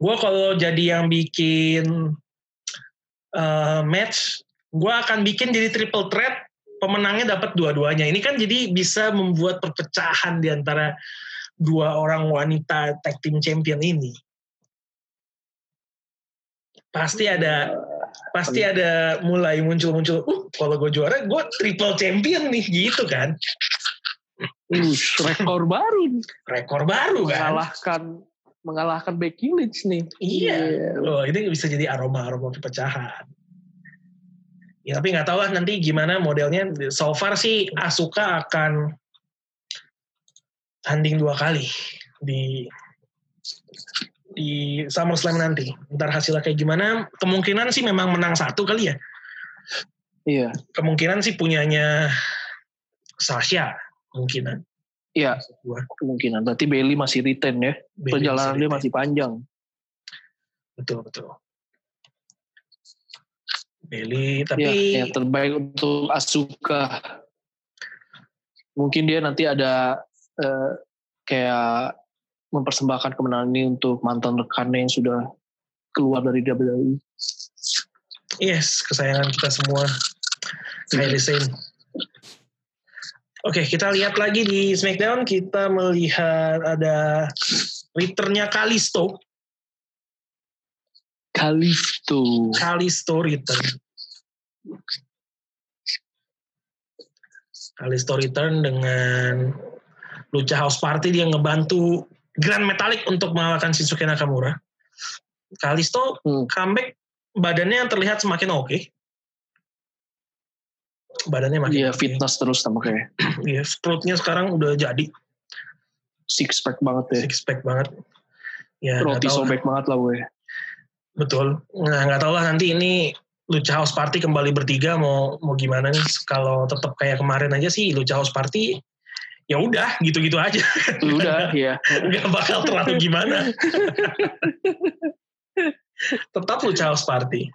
gua kalau jadi yang bikin eh, match, gua akan bikin jadi triple threat, pemenangnya dapat dua-duanya. Ini kan jadi bisa membuat perpecahan di antara dua orang wanita tag team champion ini. Pasti ada pasti ada mulai muncul-muncul, uh kalau gue juara gue triple champion nih gitu kan. Uh, rekor baru. Rekor baru kan. mengalahkan mengalahkan Becky Lynch nih. Iya. Oh, ini bisa jadi aroma-aroma perpecahan. Ya, tapi nggak tahu lah nanti gimana modelnya. So far sih Asuka akan tanding dua kali di di SummerSlam nanti. Ntar hasilnya kayak gimana? Kemungkinan sih memang menang satu kali ya. Iya. Kemungkinan sih punyanya Sasha. Kemungkinan. Iya, kemungkinan. Berarti Bailey masih retain ya. Bailey Perjalanan dia retain. masih panjang. Betul, betul. Bailey, Iya, tapi yang terbaik untuk Asuka. Mungkin dia nanti ada eh, kayak mempersembahkan kemenangan ini untuk mantan rekannya yang sudah keluar dari. WWE. Yes, kesayangan kita semua. Kairi Sane. Oke, kita lihat lagi di SmackDown. Kita melihat ada returnnya Kalisto. Kalisto. Kalisto return. Kalisto return dengan Lucha House Party dia ngebantu Grand Metalik untuk mengalahkan Shinsuke Nakamura. Kalisto Hmm. comeback badannya terlihat semakin oke. Badannya makin Iya, oke. fitness terus sama kayak Iya, perutnya sekarang udah jadi six pack banget ya. six pack banget. Ya, Roti sobek banget lah gue. Betul. Nah, nggak tahu lah nanti ini Lucha House Party kembali bertiga mau mau gimana nih? Kalau tetap kayak kemarin aja sih Lucha House Party ya udah gitu-gitu aja. Udah, ya. Nggak bakal terlalu gimana. tetap Lucha House Party.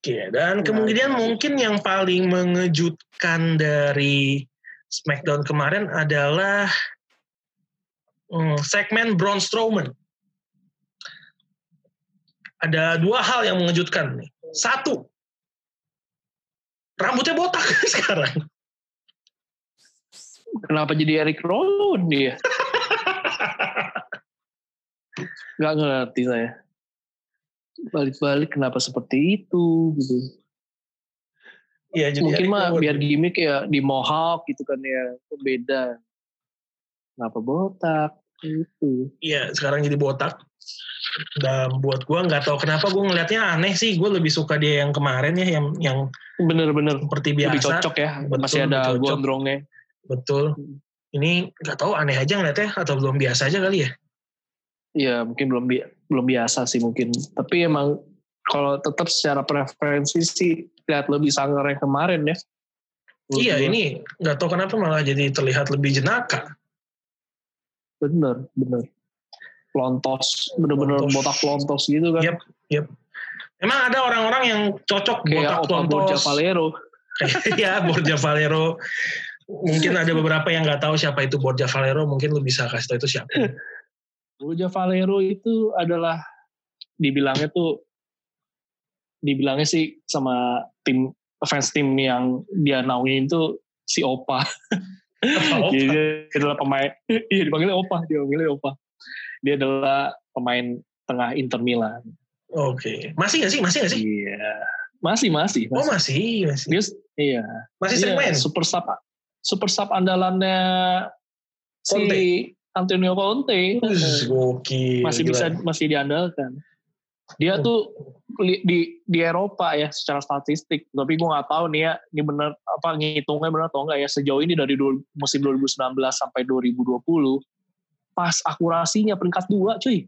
Oke, dan kemudian mungkin yang paling mengejutkan dari SmackDown kemarin adalah hmm, segmen Braun Strowman. Ada dua hal yang mengejutkan nih. Satu, rambutnya botak sekarang. Kenapa jadi Eric Rowan dia? Gak ngerti saya. Balik-balik kenapa seperti itu gitu. Ya, jadi Mungkin Eric mah Rowan. biar gimmick ya di mohawk gitu kan ya beda. Kenapa botak gitu. Iya, sekarang jadi botak. Dan buat gua nggak tahu kenapa gue ngelihatnya aneh sih. Gue lebih suka dia yang kemarin ya, yang yang Bener-bener seperti biasa. lebih cocok ya. Betul, Masih ada gondrongnya. Betul. Ini nggak tahu aneh aja ngeliatnya atau belum biasa aja kali ya. Iya mungkin belum bi- belum biasa sih mungkin. Tapi emang kalau tetap secara preferensi sih lihat lebih sangar yang kemarin ya. Menurut iya, gua. ini nggak tahu kenapa malah jadi terlihat lebih jenaka. bener bener lontos bener-bener botak lontos gitu kan Yep. Emang ada orang-orang yang cocok kayak botak Opa Borja lontos. Valero ya, Borja Valero. Mungkin ada beberapa yang nggak tahu siapa itu Borja Valero. Mungkin lu bisa kasih tahu itu siapa. Borja Valero itu adalah dibilangnya tuh dibilangnya sih sama tim fans tim yang dia naungin itu si Opa. Jadi dia adalah pemain, iya dipanggilnya Opa, dia panggilnya Opa. Dia adalah pemain tengah Inter Milan. Oke, okay. masih nggak sih? Masih nggak sih? Iya, masih masih. masih. Oh masih, masih. Dia, iya. Masih sering iya, main. Super sub, super sub andalannya Conte. si Antonio Conte. Gokil. masih gila. bisa masih diandalkan. Dia tuh li- di di Eropa ya secara statistik, tapi gue nggak tahu nih ya, ini bener apa ngitungnya bener atau enggak ya sejauh ini dari dua- musim 2019 sampai 2020 pas akurasinya peringkat dua cuy.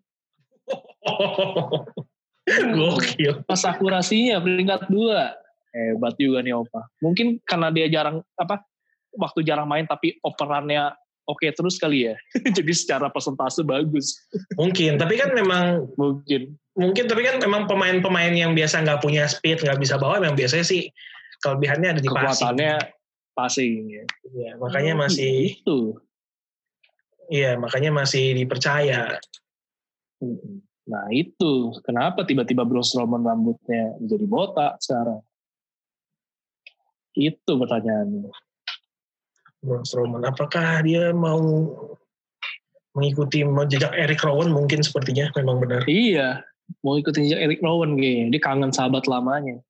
Gokil. Pas akurasinya peringkat dua. Hebat juga nih Opa. Mungkin karena dia jarang apa waktu jarang main tapi operannya oke terus kali ya. Jadi secara persentase bagus. Mungkin, tapi kan memang Mungkin. mungkin tapi kan memang pemain-pemain yang biasa nggak punya speed, nggak bisa bawa, memang biasanya sih kelebihannya ada di passing. Kekuatannya passing ya. Iya, makanya masih, itu. Iya makanya masih dipercaya. Nah itu kenapa tiba-tiba Braun Strowman rambutnya menjadi botak sekarang? Itu pertanyaannya. Braun Strowman, apakah dia mau mengikuti jejak Eric Rowan mungkin sepertinya memang benar. Iya, mau ikutin jejak Eric Rowan kayaknya. Dia kangen sahabat lamanya.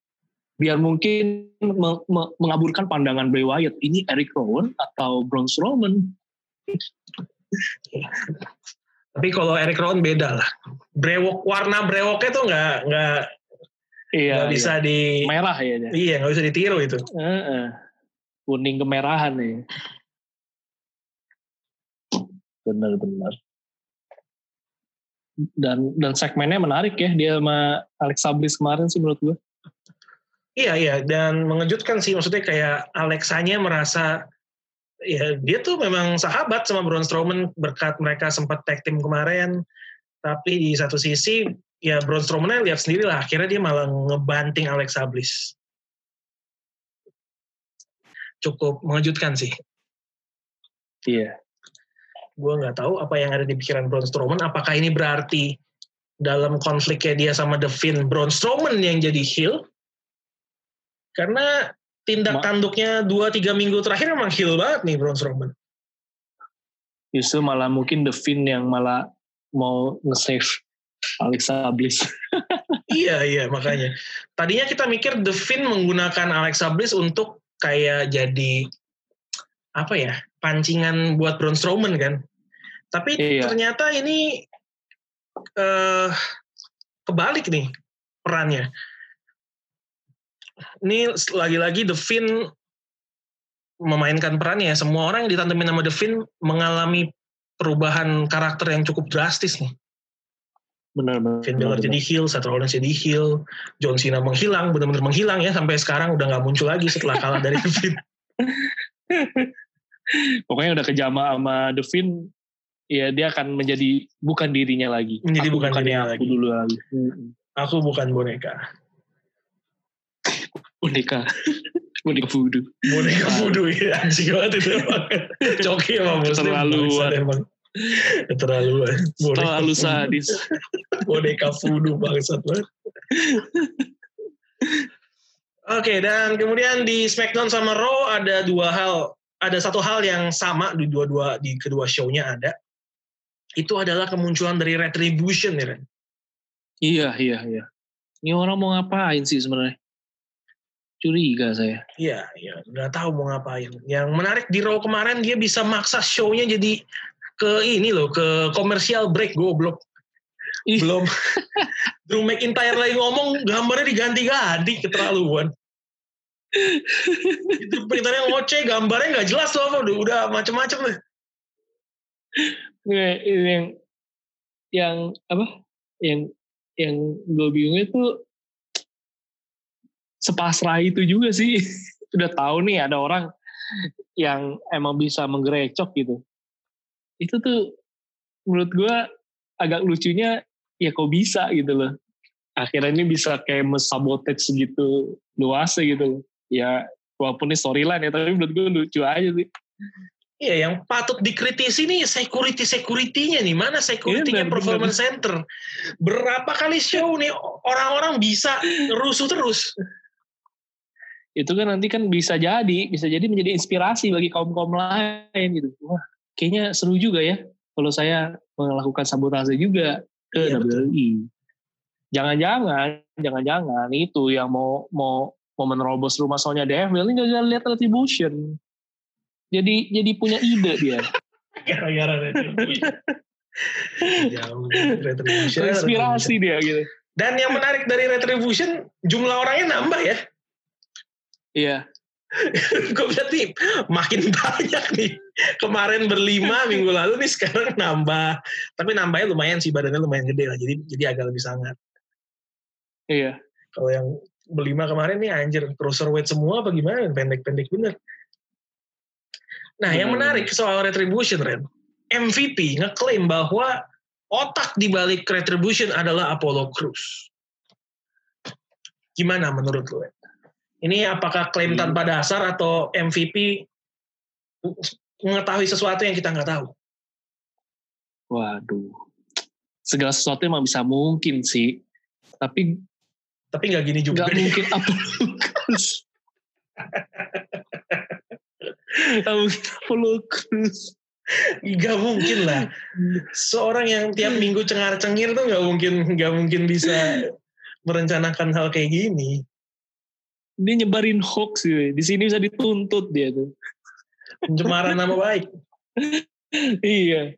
Biar mungkin me- me- mengaburkan pandangan Bray Wyatt. Ini Eric Rowan atau Braun Strowman? Tapi kalau Eric Rowan beda lah. Brewok warna brewoknya tuh nggak nggak Iya, nggak bisa di iya. merah ya dia. iya nggak bisa ditiru itu. Heeh. Kuning kemerahan ya. Benar-benar. Dan dan segmennya menarik ya dia sama Alexa Bliss kemarin sih menurut gue. Iya iya dan mengejutkan sih maksudnya kayak Alexanya merasa ya dia tuh memang sahabat sama Braun Strowman berkat mereka sempat tag team kemarin. Tapi di satu sisi ya Braun Strowman lihat sendiri lah akhirnya dia malah ngebanting Alexa Bliss. Cukup mengejutkan sih. Iya. gue nggak tahu apa yang ada di pikiran Braun Strowman apakah ini berarti dalam konfliknya dia sama The Finn Braun Strowman yang jadi heel? Karena tindak Ma- tanduknya 2-3 minggu terakhir emang heel banget nih Braun Strowman Justru malah mungkin The Finn yang malah mau nge-save Alexa Bliss. iya iya makanya tadinya kita mikir The Finn menggunakan Alexa Bliss untuk kayak jadi apa ya pancingan buat Braun Strowman kan tapi Iya. ternyata ini eh kebalik nih perannya ini lagi-lagi The Finn memainkan perannya ya semua orang yang ditantemin sama The Finn mengalami perubahan karakter yang cukup drastis nih Benar-benar. Finn Balor jadi heel, Seth Rollins jadi heel, John Cena menghilang, benar-benar menghilang ya sampai sekarang udah nggak muncul lagi setelah kalah dari The Finn. Pokoknya udah kejama sama The Finn, ya dia akan menjadi bukan dirinya lagi. Menjadi Aku bukan bukannya dirinya aku lagi. dulu lagi. Aku bukan boneka, Boneka. Boneka voodoo. boneka voodoo ya anjing banget itu. Coki emang. Keterlaluan. Boneka Terlalu voodoo. sadis. boneka voodoo bangsat banget. Oke, dan kemudian di SmackDown sama Raw ada dua hal, ada satu hal yang sama di dua-dua di kedua show-nya ada. Itu adalah kemunculan dari Retribution ya, Ren. Iya, iya, iya. Ini orang mau ngapain sih sebenarnya? Curiga saya. Iya, iya, nggak tahu mau ngapain. Yang menarik di Raw kemarin dia bisa maksa show-nya jadi ke ini loh, ke komersial break goblok. Belum Drew McIntyre lagi ngomong gambarnya diganti-ganti keterlaluan. itu McIntyre ngoceh gambarnya nggak jelas tuh apa udah, udah macem-macem deh. Ini yang yang apa? Yang yang gue bingungnya tuh sepasrah itu juga sih. Udah tahu nih ada orang yang emang bisa menggerecok gitu. Itu tuh menurut gue agak lucunya ya kok bisa gitu loh. Akhirnya ini bisa kayak mensabotage segitu luas gitu loh. Ya walaupun ini storyline ya tapi menurut gue lucu aja sih. Iya, yang patut dikritisi nih security securitynya nih mana securitynya benar, performance center. Berapa kali show nih orang-orang bisa rusuh terus. Itu kan nanti kan bisa jadi, bisa jadi menjadi inspirasi bagi kaum-kaum lain gitu. Wah, kayaknya seru juga ya kalau saya melakukan sabotase juga ke Iya, WWE. Jangan-jangan, jangan-jangan itu yang mau mau mau menerobos rumah Sonya Deville ini gak lihat retribution. Jadi jadi punya ide dia. Gara-gara retribution. Jauh. Retribution. Inspirasi dia gitu. Dan yang menarik dari retribution jumlah orangnya nambah ya. Iya. Gue lihat nih makin banyak nih. Kemarin berlima minggu lalu nih sekarang nambah. Tapi nambahnya lumayan sih badannya lumayan gede lah. Jadi jadi agak lebih sangat. Iya. Kalau yang berlima kemarin nih anjir cruiserweight semua apa gimana pendek-pendek bener. Nah, yang Bener. menarik soal retribution Ren. MVP ngeklaim bahwa otak di balik retribution adalah Apollo Crews. Gimana menurut lo? Ren? Ini apakah klaim Hmm. tanpa dasar atau MVP mengetahui sesuatu yang kita nggak tahu? Waduh. Segala sesuatu emang bisa mungkin sih. Tapi Tapi nggak gini juga. nggak mungkin Crews. Nggak mungkin Apollo Crews. Nggak mungkin lah. Seorang yang tiap minggu cengar-cengir tuh nggak mungkin nggak mungkin bisa merencanakan hal kayak gini. Dia nyebarin hoax gitu. Di sini bisa dituntut dia tuh. Pencemaran nama baik. iya.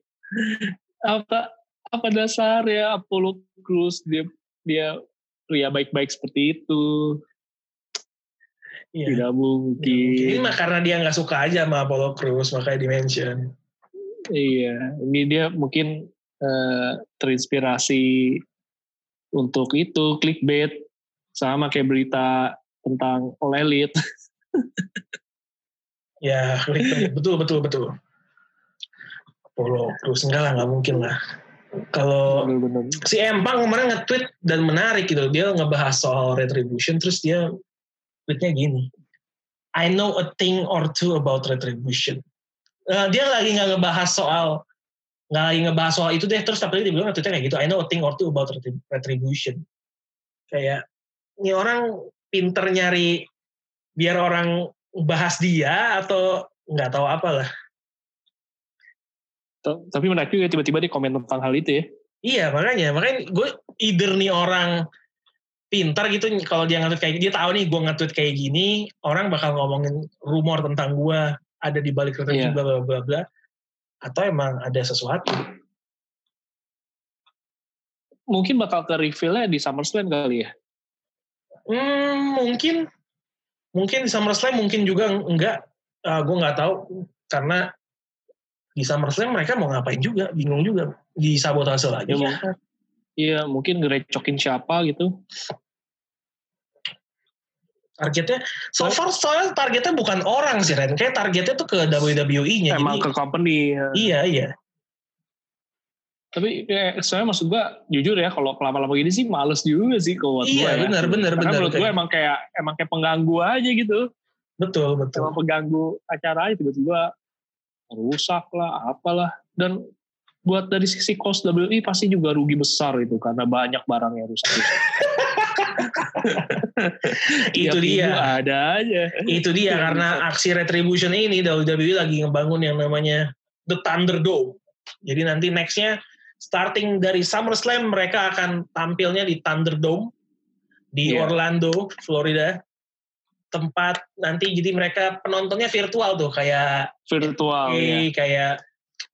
Apa apa dasarnya Apollo Crews dia dia pria baik-baik seperti itu? Iya. Tidak mungkin. Ini mah karena dia nggak suka aja sama Apollo Crews makanya di mention. Iya, ini dia mungkin eh, terinspirasi untuk itu clickbait sama kayak berita tentang All Elite. Ya, betul betul betul. Apollo Crews enggak lah nggak mungkin lah. Kalau si Empang kemarin nge-tweet dan menarik gitu. Dia ngebahas soal retribution terus dia tweetnya gini. I know a thing or two about retribution. Eh, dia lagi nggak ngebahas soal nggak lagi ngebahas soal itu deh terus tapi dia bilang tweetnya kayak gitu. I know a thing or two about retri- retribution. Kayak ini orang pinter nyari biar orang bahas dia atau nggak tahu apalah. Tapi menarik juga tiba-tiba dia komen tentang hal itu ya. Iya makanya makanya gue either nih orang pintar gitu kalau dia nge-tweet kayak dia tahu nih gue nge-tweet kayak gini orang bakal ngomongin rumor tentang gue ada di balik retribusi Iya. bla bla bla bla atau emang ada sesuatu Mungkin bakal ke reveal-nya di SummerSlam kali ya. Hmm, mungkin mungkin di SummerSlam mungkin juga enggak. Ah, gue nggak tahu. Karena di SummerSlam mereka mau ngapain juga? Bingung juga. Di sabotase lagi. Ya, mungkin, iya, mungkin ngerecokin siapa gitu. targetnya so far soalnya targetnya bukan orang sih Ren. Kayak targetnya tuh ke WWE-nya Emang jadi ke company. ya. iya iya Tapi kayak saya maksud gua jujur ya kalau lama-lama gini sih males juga sih kalau buat Iya, gua ya. benar, benar, Karena benar, menurut gue kayak- emang kayak emang kayak pengganggu aja gitu. betul betul Emang pengganggu acara aja tiba-tiba rusak lah, apalah. Dan buat dari sisi cost WI pasti juga rugi besar itu karena banyak barang yang rusak. itu dia ada aja. itu dia karena aksi retribution ini WWE lagi ngebangun yang namanya The Thunderdome jadi nanti nextnya starting dari SummerSlam mereka akan tampilnya di Thunderdome di Iya. Orlando Florida tempat nanti jadi mereka penontonnya virtual tuh kayak Virtual ya. kayak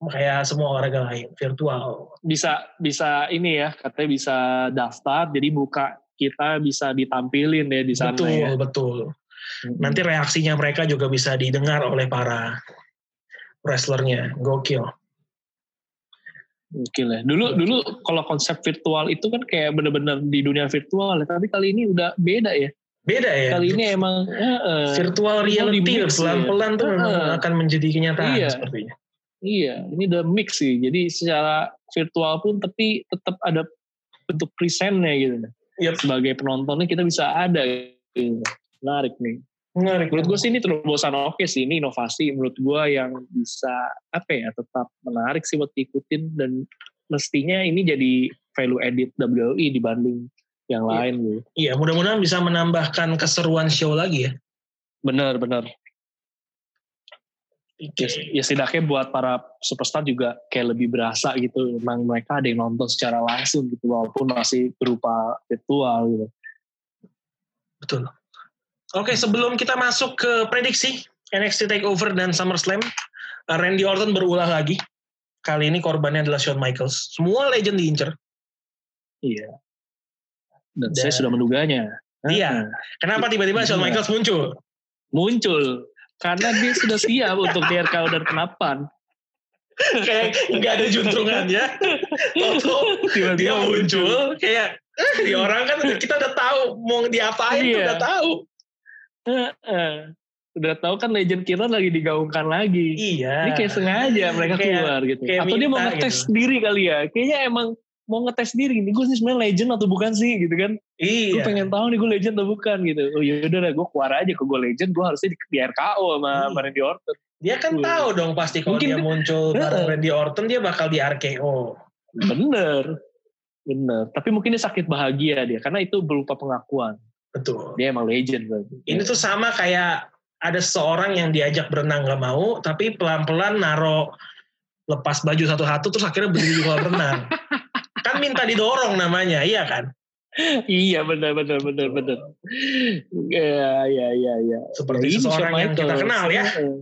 kayak semua olahraga lain virtual Bisa bisa ini ya, katanya bisa daftar jadi buka kita bisa ditampilin ya di sana betul ya. betul nanti reaksinya mereka juga bisa didengar oleh para wrestlernya gokil Oke lah. Dulu dulu kalau konsep virtual itu kan kayak bener-bener di dunia virtual, ya. tapi kali ini udah beda ya. beda ya Kali ini emang eh, eh, virtual reality di-mix pelan-pelan tuh ya. memang Heeh. akan menjadi kenyataan Iya. sepertinya iya, ini udah mix sih. Jadi secara virtual pun tapi tetap ada bentuk presentnya gitu. Yep. Sebagai penontonnya kita bisa ada gitu. Menarik nih. Menarik. Menurut gue sih ini terobosan oke sih, ini inovasi menurut gue yang bisa apa ya tetap menarik sih buat diikutin dan mestinya ini jadi value edit WWE dibanding yang Iya. lain gitu. Iya, mudah-mudahan bisa menambahkan keseruan show lagi ya. Bener bener. Ya, ya setidaknya buat para superstar juga kayak lebih berasa gitu. Emang mereka ada yang nonton secara langsung gitu walaupun masih berupa virtual gitu. Betul. Oke, sebelum kita masuk ke prediksi NXT Takeover dan SummerSlam, uh, Randy Orton berulah lagi. Kali ini korbannya adalah Shawn Michaels. Semua legend diincer. Iya. Dan, Dan- saya sudah menduganya. Iya. Ah, Kenapa tiba-tiba Shawn Iya. Michaels muncul? Muncul karena dia sudah siap untuk di RKO dan kenapan. kayak nggak ada juntrungannya. Waktu dia Tiba-tiba muncul, kayak eh, di orang kan kita udah tahu mau diapain tuh Iya. udah tahu. Heeh. Udah tahu kan legend kita lagi digaungkan lagi. Iya. Ini kayak sengaja mereka Kayak- keluar gitu. kayak Atau dia mau ngetes gitu. sendiri kali ya. Kayaknya emang mau ngetes sendiri. Nih gue sih sebenarnya legend atau bukan sih gitu kan. Gue Iya. pengen tahu nih gue legend atau bukan gitu. Oh yaudah lah gue keluar aja ke gue legend. Gue harusnya di, di RKO sama, sama Randy Orton. Dia kan Iya. tahu dong pasti kalau Mungkin dia muncul bareng Heeh. Randy Orton dia bakal di RKO. Bener. Bener. Tapi mungkin dia sakit bahagia dia. Karena itu berupa pengakuan. Betul. Dia emang legend berarti. Ini tuh sama kayak ada seorang yang diajak berenang nggak mau, tapi pelan-pelan naro lepas baju satu-satu terus akhirnya berdiri di kolam renang. kan minta didorong namanya, iya kan? iya benar benar benar benar. Iya iya iya iya. Seperti Ya, seseorang yang kita kenal ya. Heeh.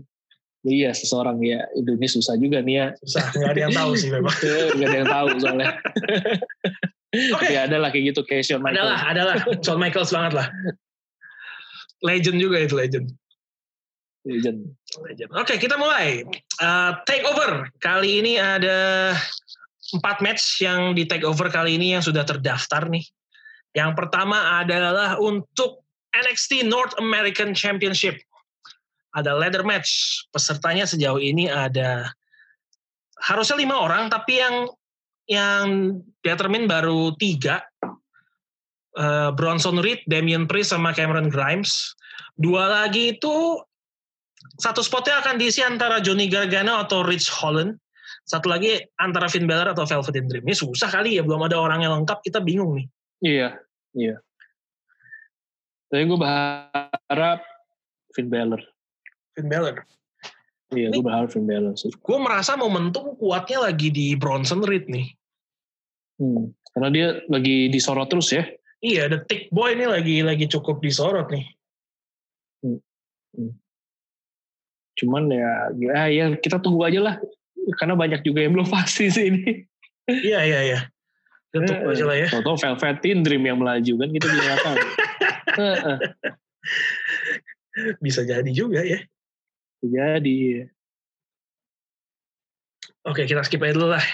Iya seseorang ya. Indonesia susah juga nih ya. Susah, nggak ada yang tahu sih memang. Gak ada yang tahu soalnya. Oke, Ya ada lah kayak gitu kayak Shawn Michaels. adalah, adalah. Shawn Michaels banget lah. Legend juga itu legend. Legend. Legend. Oke, kita mulai. Uh, take over. Kali ini ada empat match yang di take over kali ini yang sudah terdaftar nih. Yang pertama adalah untuk NXT North American Championship. Ada ladder match. Pesertanya sejauh ini ada harusnya lima orang, tapi yang yang determine baru tiga. Uh, Bronson Reed, Damian Priest, sama Cameron Grimes. Dua lagi itu satu spotnya akan diisi antara Johnny Gargano atau Rich Holland. Satu lagi antara Finn Balor atau Velveteen Dream. Ini susah kali ya, belum ada orang yang lengkap, kita bingung nih. Iya iya. Tapi gue berharap Finn Balor. Finn Balor. Iya gue berharap Finn Balor sih. Gue merasa momentum kuatnya lagi di Bronson Reed nih. Hmm. Karena dia lagi disorot terus ya. Iya, The Tick Boy ini lagi lagi cukup disorot nih. Cuman ya, ya, ya kita tunggu aja lah. Karena banyak juga yang belum pasti sih ini. Iya, iya, iya. Kita tunggu aja lah ya. Toto Velveteen Dream yang melaju kan kita nggak tahu. Bisa jadi juga ya. Jadi Oke, kita skip aja dulu lah.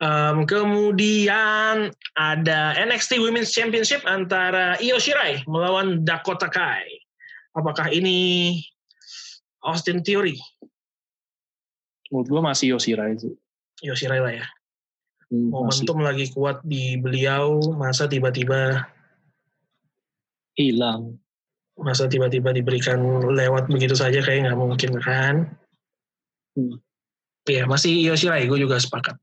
Um, kemudian ada NXT Women's Championship antara Io Shirai melawan Dakota Kai. Apakah ini Austin Theory? menurut gue masih Yoshirai sih. Io Shirai lah ya. Hmm, masih. Momentum lagi kuat di beliau, masa tiba-tiba hilang. Masa tiba-tiba diberikan lewat begitu saja kayak nggak mungkin kan? Hmm. Iya, masih Io Shirai, gue juga sepakat.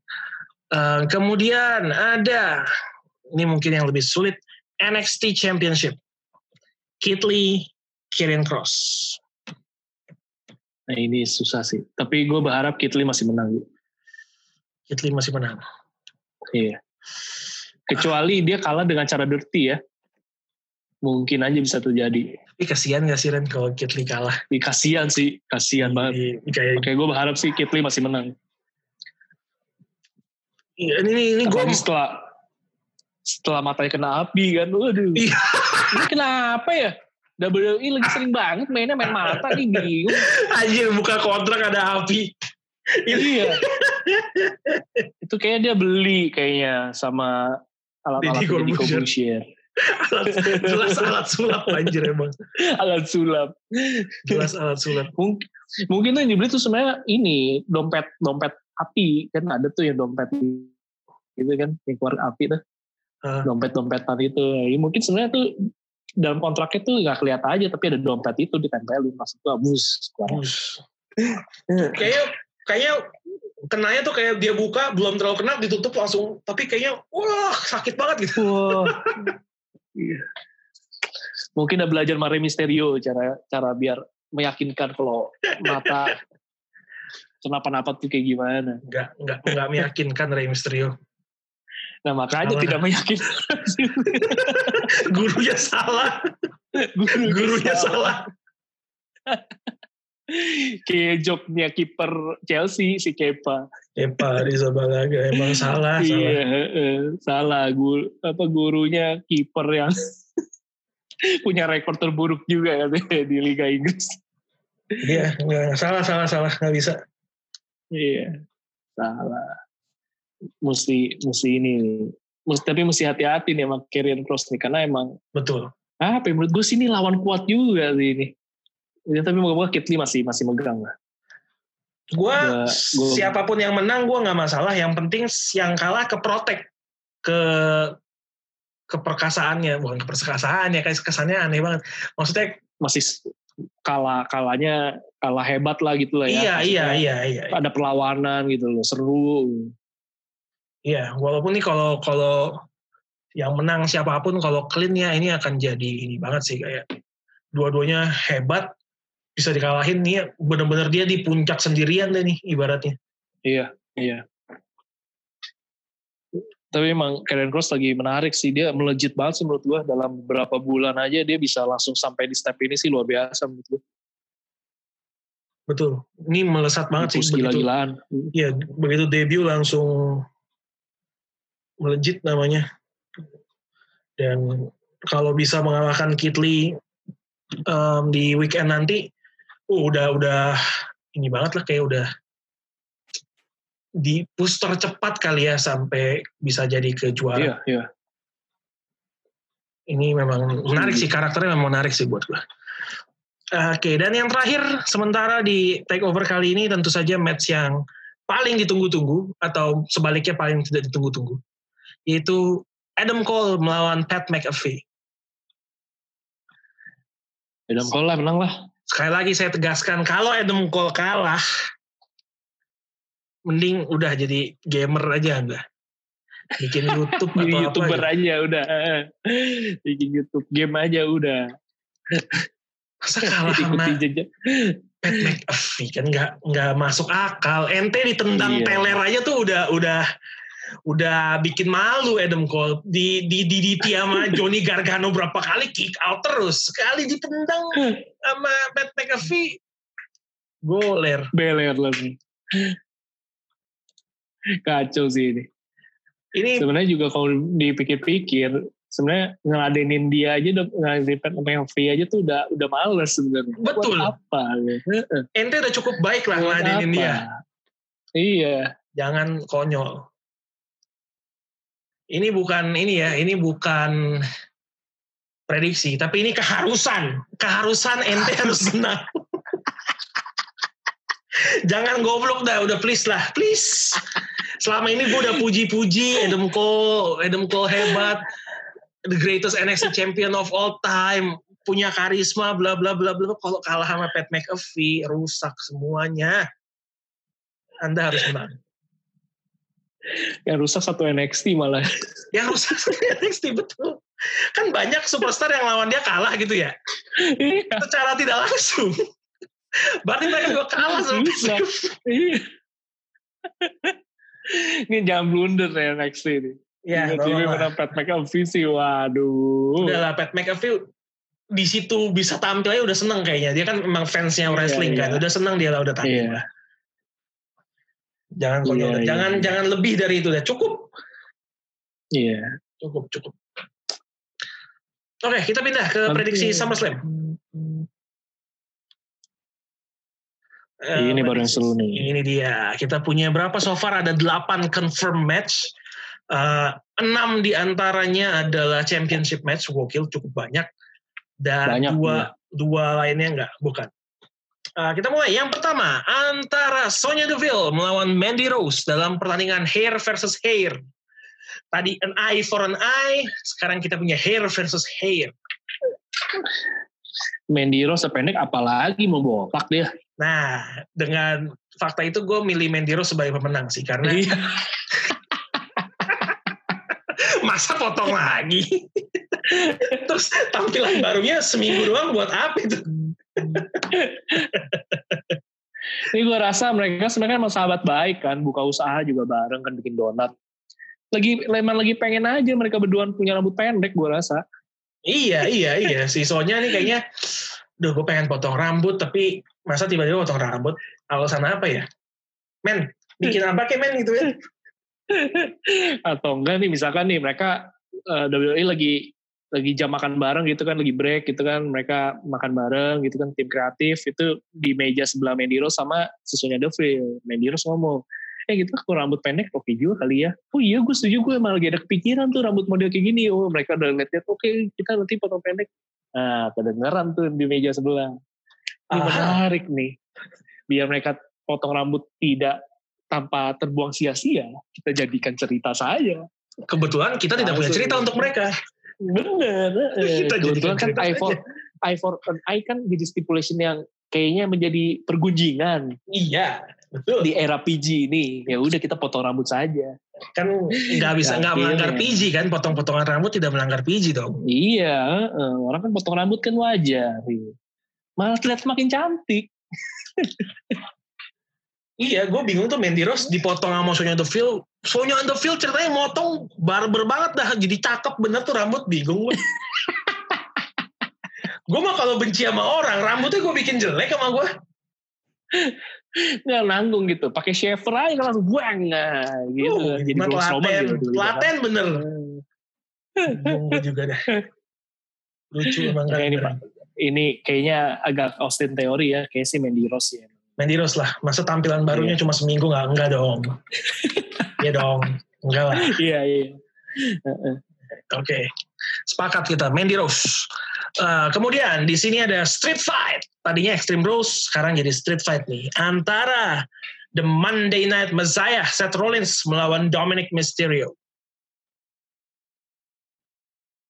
Eh, kemudian ada, ini mungkin yang lebih sulit, NXT Championship. Kit Lee, Kieran Cross. Nah ini susah sih. Tapi gue berharap Kit Lee masih menang. Kit Lee masih menang. Iya. Kecuali dia kalah dengan cara dirty ya. Mungkin aja bisa terjadi. Tapi kasihan gak sih Ren kalau Kit Lee kalah? Ih, kasihan sih, kasihan banget. Di- Kayak, Oke, gue berharap sih Kit Lee masih menang. Iya, ini, ini, ini gue setelah setelah matanya kena api kan, waduh. Iya. Ini kenapa ya? WWE lagi sering banget mainnya main mata nih bingung. aja buka kontrak ada api. iya. Itu kayaknya dia beli kayaknya sama alat-alat Deddy Corbuzier. Corbuzier. Alat, jelas alat sulap anjir emang. Alat sulap. Jelas alat sulap. Mungkin mungkin tuh yang dibeli tuh sebenarnya ini dompet dompet api kan ada tuh yang dompet gitu kan yang keluar api tuh Ah. dompet dompetan itu ya, mungkin sebenarnya tuh dalam kontraknya tuh nggak kelihatan aja tapi ada dompet itu ditempelin maksud gua bus Bus. kayaknya kayaknya kenanya tuh kayak dia buka belum terlalu kena ditutup langsung tapi kayaknya wah sakit banget gitu. Wah. Iya. Mungkin udah belajar Mare Misterio cara cara biar meyakinkan kalau mata kenapa-napa tuh kayak gimana. Enggak enggak enggak meyakinkan Rey Mysterio. Nah makanya Salah. tidak meyakinkan. Gurunya salah. Gurunya Gurunya salah. Kayak joknya kiper Chelsea si Kepa. Kepa Rizabalaga emang salah iya, salah. heeh, salah. Guru, apa gurunya kiper yang punya rekor terburuk juga katanya di Liga Inggris. Iya enggak salah salah salah nggak bisa. Iya, salah. Mesti mesti ini. Mesti, tapi mesti hati-hati nih sama Kieran Cross nih karena emang Betul. apa ya, menurut gue sih ini lawan kuat juga sih ini. Ya, tapi moga-moga Kitli masih masih megang lah. Gua- siapa pun yang menang gua nggak masalah. Yang penting yang kalah ke protek ke keperkasaannya bukan keperkasaannya kayak kesannya aneh banget. Maksudnya Masih kalah kalahnya kalah hebat lah gitu lah ya. iya iya Maksudnya iya iya. Ada perlawanan gitu loh, seru. Iya, walaupun nih kalau kalau yang menang siapa pun kalau clean ya ini akan jadi ini banget sih kayak dua-duanya hebat bisa dikalahin nih bener-bener dia di puncak sendirian deh nih ibaratnya. Iya, iya. Tapi emang Karen Cross lagi menarik sih. Dia melejit banget sih menurut gue. Dalam beberapa bulan aja dia bisa langsung sampai di step ini sih luar biasa menurut gue. Betul. Ini melesat banget sih begitu. gila-gilaan. Iya, begitu debut langsung melejit namanya. Dan kalau bisa mengalahkan Kitli em, di weekend nanti, uh, udah udah ini banget lah kayak udah di push tercepat kali ya sampai bisa jadi ke juara. Iya, iya. Ini memang menarik sih karakternya memang menarik sih buat gue. Oke, dan yang terakhir sementara di takeover kali ini tentu saja match yang paling ditunggu-tunggu atau sebaliknya paling tidak ditunggu-tunggu, yaitu Adam Cole melawan Pat McAfee. Adam Cole lah menang lah. Sekali lagi saya tegaskan kalau Adam Cole kalah, mending udah jadi gamer aja enggak. Bikin YouTube Jadi atau youtuber apa. gitu. aja udah. Bikin YouTube game aja udah. Masa kalah sama. Pat McAfee kan nggak nggak masuk akal. Ente ditendang Iya. teler aja tuh udah udah udah bikin malu Adam Cole di di di, di sama Johnny Gargano berapa kali kick out terus sekali ditendang sama Pat McAfee goler Beler lagi. Kacau sih ini. ini Sebenarnya juga kalau dipikir-pikir, sebenarnya ngeladenin dia aja, udah ngeladenin Pat McAfee aja tuh udah udah males sebenarnya. Buat Betul. apa? gitu. ente udah cukup baik lah Buat ngeladenin apa? dia Iya. jangan konyol ini bukan ini ya ini bukan prediksi tapi ini keharusan. Keharusan ente harus menang. Jangan goblok dah udah please lah please. Selama ini gue udah puji-puji Adam Cole Adam Cole hebat. The greatest NXT champion of all time. Punya karisma bla bla bla bla. Kalau kalah sama Pat McAfee rusak semuanya. Anda harus menang Yang rusak satu NXT malah. yang rusak NXT betul kan banyak superstar yang lawan dia kalah gitu ya Iya. secara tidak langsung berarti mereka juga kalah sama Bisa. Iya. Ini jangan blunder ya NXT ini. ya tolonglah. menang Pat McAfee sih, waduh. udah lah Pat McAfee di situ bisa tampil aja udah seneng kayaknya dia kan memang fansnya Iya, wrestling kan iya. udah seneng dia lah udah tampil Iya. Jangan konyol Iya, iya, jangan iya. jangan lebih dari itu udah cukup Iya. cukup cukup oke kita pindah ke prediksi SummerSlam Eh, Ini baru yang seru nih. Ini dia. Kita punya berapa so far? Ada 8 confirm match. Eh, enam di antaranya adalah championship match. Gokil, cukup banyak. Dan Banyak, dua, iya. dua lainnya enggak, bukan. Eh, kita mulai. Yang pertama, antara Sonya Deville melawan Mandy Rose dalam pertandingan hair versus hair. Tadi an eye for an eye, sekarang kita punya hair versus hair. Mendy Rose sependek apalagi mau botak dia. Nah, dengan fakta itu gue milih Mendy Rose sebagai pemenang sih karena Iya. masa potong lagi. Terus tampilan barunya seminggu doang buat apa itu? Ini gue rasa mereka sebenarnya emang sahabat baik kan, buka usaha juga bareng kan bikin donat. Lagi memang lagi pengen aja mereka berdua punya rambut pendek gue rasa. Iya, iya, iya. Si Sonya nih kayaknya, duh gue pengen potong rambut, tapi masa tiba-tiba potong rambut? Alasan apa ya? Men, bikin apa kayak men gitu ya? Atau enggak nih misalkan nih mereka uh, WWE lagi lagi jam makan bareng gitu kan, lagi break gitu kan, mereka makan bareng gitu kan, tim kreatif itu di meja sebelah Mandy Rose sama susunya Deville. Mandy Rose ngomong, eh gitu aku rambut pendek oke juga kali ya. Oh iya gue setuju gue malah lagi ada kepikiran tuh rambut model kayak gini. Oh mereka udah lihat oke kita nanti potong pendek. Nah kedengeran tuh di meja sebelah. Ini Ah. menarik nih. Biar mereka potong rambut tidak tanpa terbuang sia-sia, kita jadikan cerita saja. Kebetulan kita tidak punya cerita untuk mereka. Bener. eh. Kita Kebetulan kan eye for, eye for an eye kan jadi stipulation yang kayaknya menjadi pergunjingan Iya, betul. di era PG ini. Ya udah kita potong rambut saja. kan nggak bisa nggak melanggar ya. PG kan potong-potongan rambut tidak melanggar PG dong Iya, orang kan potong rambut kan wajar. Malah terlihat makin cantik. iya gue bingung tuh Mandy Rose dipotong sama Sonya Deville Sonya Deville ceritanya motong barber banget dah jadi cakep bener tuh rambut bingung gue gue mah kalau benci sama orang rambutnya gue bikin jelek sama gue Nggak nanggung gitu. Pakai shaver aja kan langsung buang. Nah, gitu. Uh, Jadi telaten gitu dulu, telaten bener bingung gue juga dah lucu emang Nah, ini, Pak. ini kayaknya agak Austin teori ya. Kayak si Mandy Rose ya. Mandy Rose lah masa tampilan barunya Iya. cuma seminggu nggak enggak dong Iya dong enggak lah Iya, iya. Oke, sepakat kita. Mandy Rose. Uh, kemudian di sini ada street fight. Tadinya Extreme Rules, sekarang jadi street fight nih. Antara The Monday Night Messiah Seth Rollins melawan Dominic Mysterio.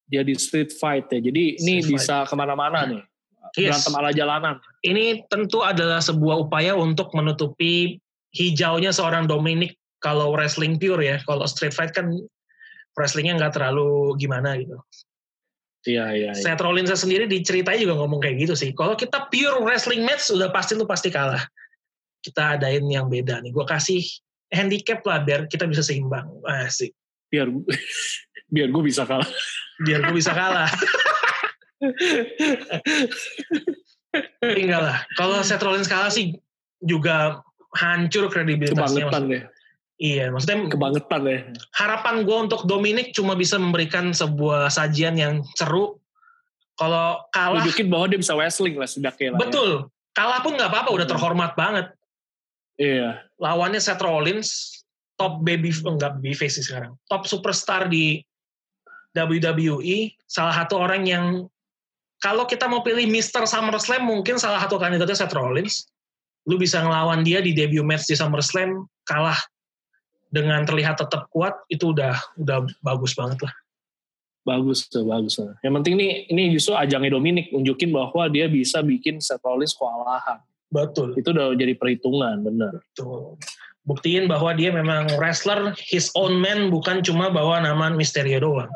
Jadi street fight ya. Jadi ini Street bisa ke mana-mana nih. Yes. Berantem ala jalanan. Ini tentu adalah sebuah upaya untuk menutupi hijaunya seorang Dominic kalau wrestling pure ya. Kalau street fight kan wrestlingnya nggak terlalu gimana gitu. Iya, iya. iya. Seth Rollins sendiri diceritain juga ngomong kayak gitu sih. Kalau kita pure wrestling match udah pasti lu pasti kalah. Kita adain yang beda nih. Gue kasih handicap lah biar kita bisa seimbang. Asik. Biar biar gue bisa kalah. Biar gue bisa kalah. Enggak lah. Kalau Seth Rollins kalah sih juga hancur kredibilitasnya. Kebangetan deh. Iya, maksudnya Kebangetan deh. harapan gue untuk Dominic cuma bisa memberikan sebuah sajian yang seru. Kalau kalah Tunjukin bahwa dia bisa wrestling lah setidaknya lah. ya. Betul. Kalah pun nggak apa-apa, udah Hmm. terhormat banget. Iya. Lawannya Seth Rollins, top baby, enggak baby face sih sekarang. Top superstar di WWE, salah satu orang yang kalau kita mau pilih Mr. SummerSlam mungkin salah satu kandidatnya Seth Rollins. Lu bisa ngelawan dia di debut match di SummerSlam, kalah dengan terlihat tetap kuat, itu udah udah bagus banget lah. Bagus tuh, bagus. tuh. Yang penting nih, ini justru ajangnya Dominic nunjukin bahwa dia bisa bikin Seth Rollins kewalahan. Betul. Itu udah jadi perhitungan, bener. Tuh. Buktiin bahwa dia memang wrestler, his own man, bukan cuma bawa nama Mysterio doang.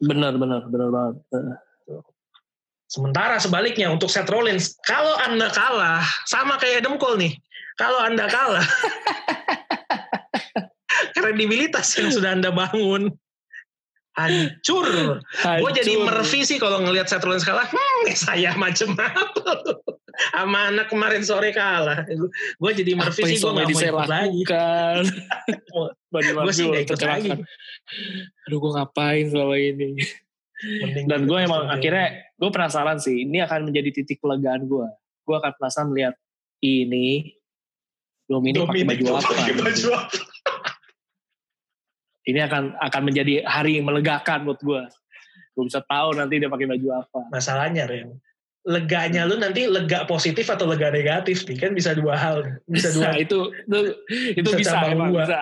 Bener, bener, bener banget. Sementara sebaliknya untuk Seth Rollins, kalau Anda kalah, sama kayak Adam Cole nih, kalau Anda kalah, kredibilitas yang sudah Anda bangun, hancur. Gue jadi hancur. Murphy sih kalau ngelihat Seth Rollins kalah, hmm, saya macem apa? Sama anak kemarin sore kalah. Gue jadi Murphy sih, gue gak mau ikut lagi. Body Gue sih gak ikut lagi. Aduh, gue ngapain selama ini? Mending Dan gue emang akhirnya, gue penasaran sih, ini akan menjadi titik kelegaan gue. Gue akan penasaran melihat ini Dominic, pakai baju apa? pakai baju apa? Ini akan akan menjadi hari yang melegakan buat gue. Gue bisa tahu nanti dia pakai baju apa. Masalahnya, Ren. Leganya lu nanti lega positif atau lega negatif nih kan bisa dua hal bisa dua Nah, itu itu itu Bisa bisa, cabang emang dua. bisa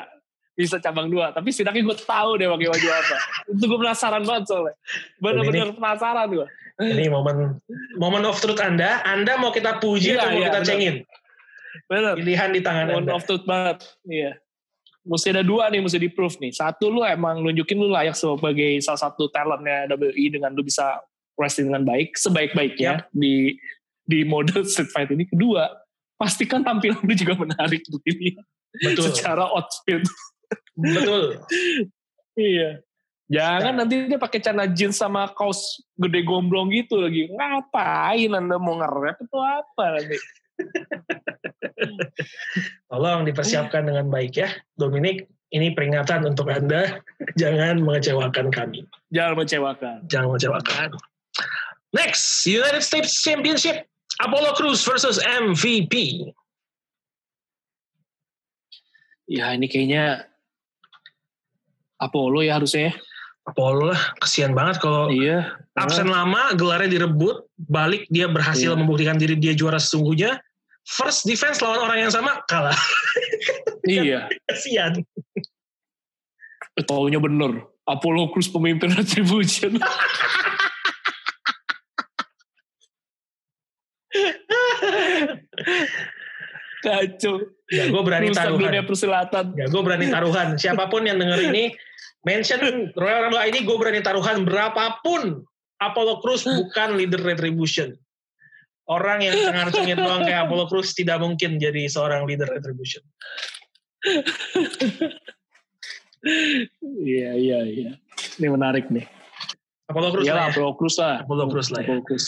bisa cabang dua tapi setidaknya gue tahu deh pakai baju apa itu gue penasaran banget soalnya bener-bener penasaran gue Ini momen momen of truth Anda. Anda mau kita puji Iya, atau mau iya, kita cengin? Bener. Pilihan di tangan One Anda. of truth banget. Iya. Mesti ada dua nih, mesti di proof nih. Satu lu emang nunjukin lu layak sebagai salah satu talentnya WI dengan lu bisa wrestling dengan baik, sebaik-baiknya di di mode street fight ini. Kedua, pastikan tampilan lu juga menarik untuk ini Betul. secara outfit. Betul. iya. Jangan nanti dia pakai celana jeans sama kaos gede gombrong gitu lagi. Ngapain anda mau nge-rap itu apa nanti? Tolong dipersiapkan dengan baik ya. Dominik, ini peringatan untuk Anda. Jangan mengecewakan kami. Jangan mengecewakan. Jangan mengecewakan. Next, United States Championship. Apollo Crews versus MVP. Ya ini kayaknya Apollo ya harusnya ya. Apollo lah, kesian banget kalau Iya. absen lama, gelarnya direbut, balik dia berhasil Iya. membuktikan diri dia juara sesungguhnya. First defense lawan orang yang sama, kalah. Iya. Kesian. Taunya bener. Apollo Crews pemimpin Retribution. Kacau. Ya, gue berani Rusak taruhan. dunia persilatan. Ya, gue berani taruhan. Siapa pun yang denger ini, mention Royal Rumble ini, gue berani taruhan berapapun Apollo Crews bukan leader Retribution. Orang yang cengar-cengir doang kayak Apollo Crews tidak mungkin jadi seorang leader Retribution. Iya, iya, iya. Ini menarik nih. Apollo Crews Iya lah lah, ya. Apollo Crews lah. Apollo Crews lah ya. Apollo Crews.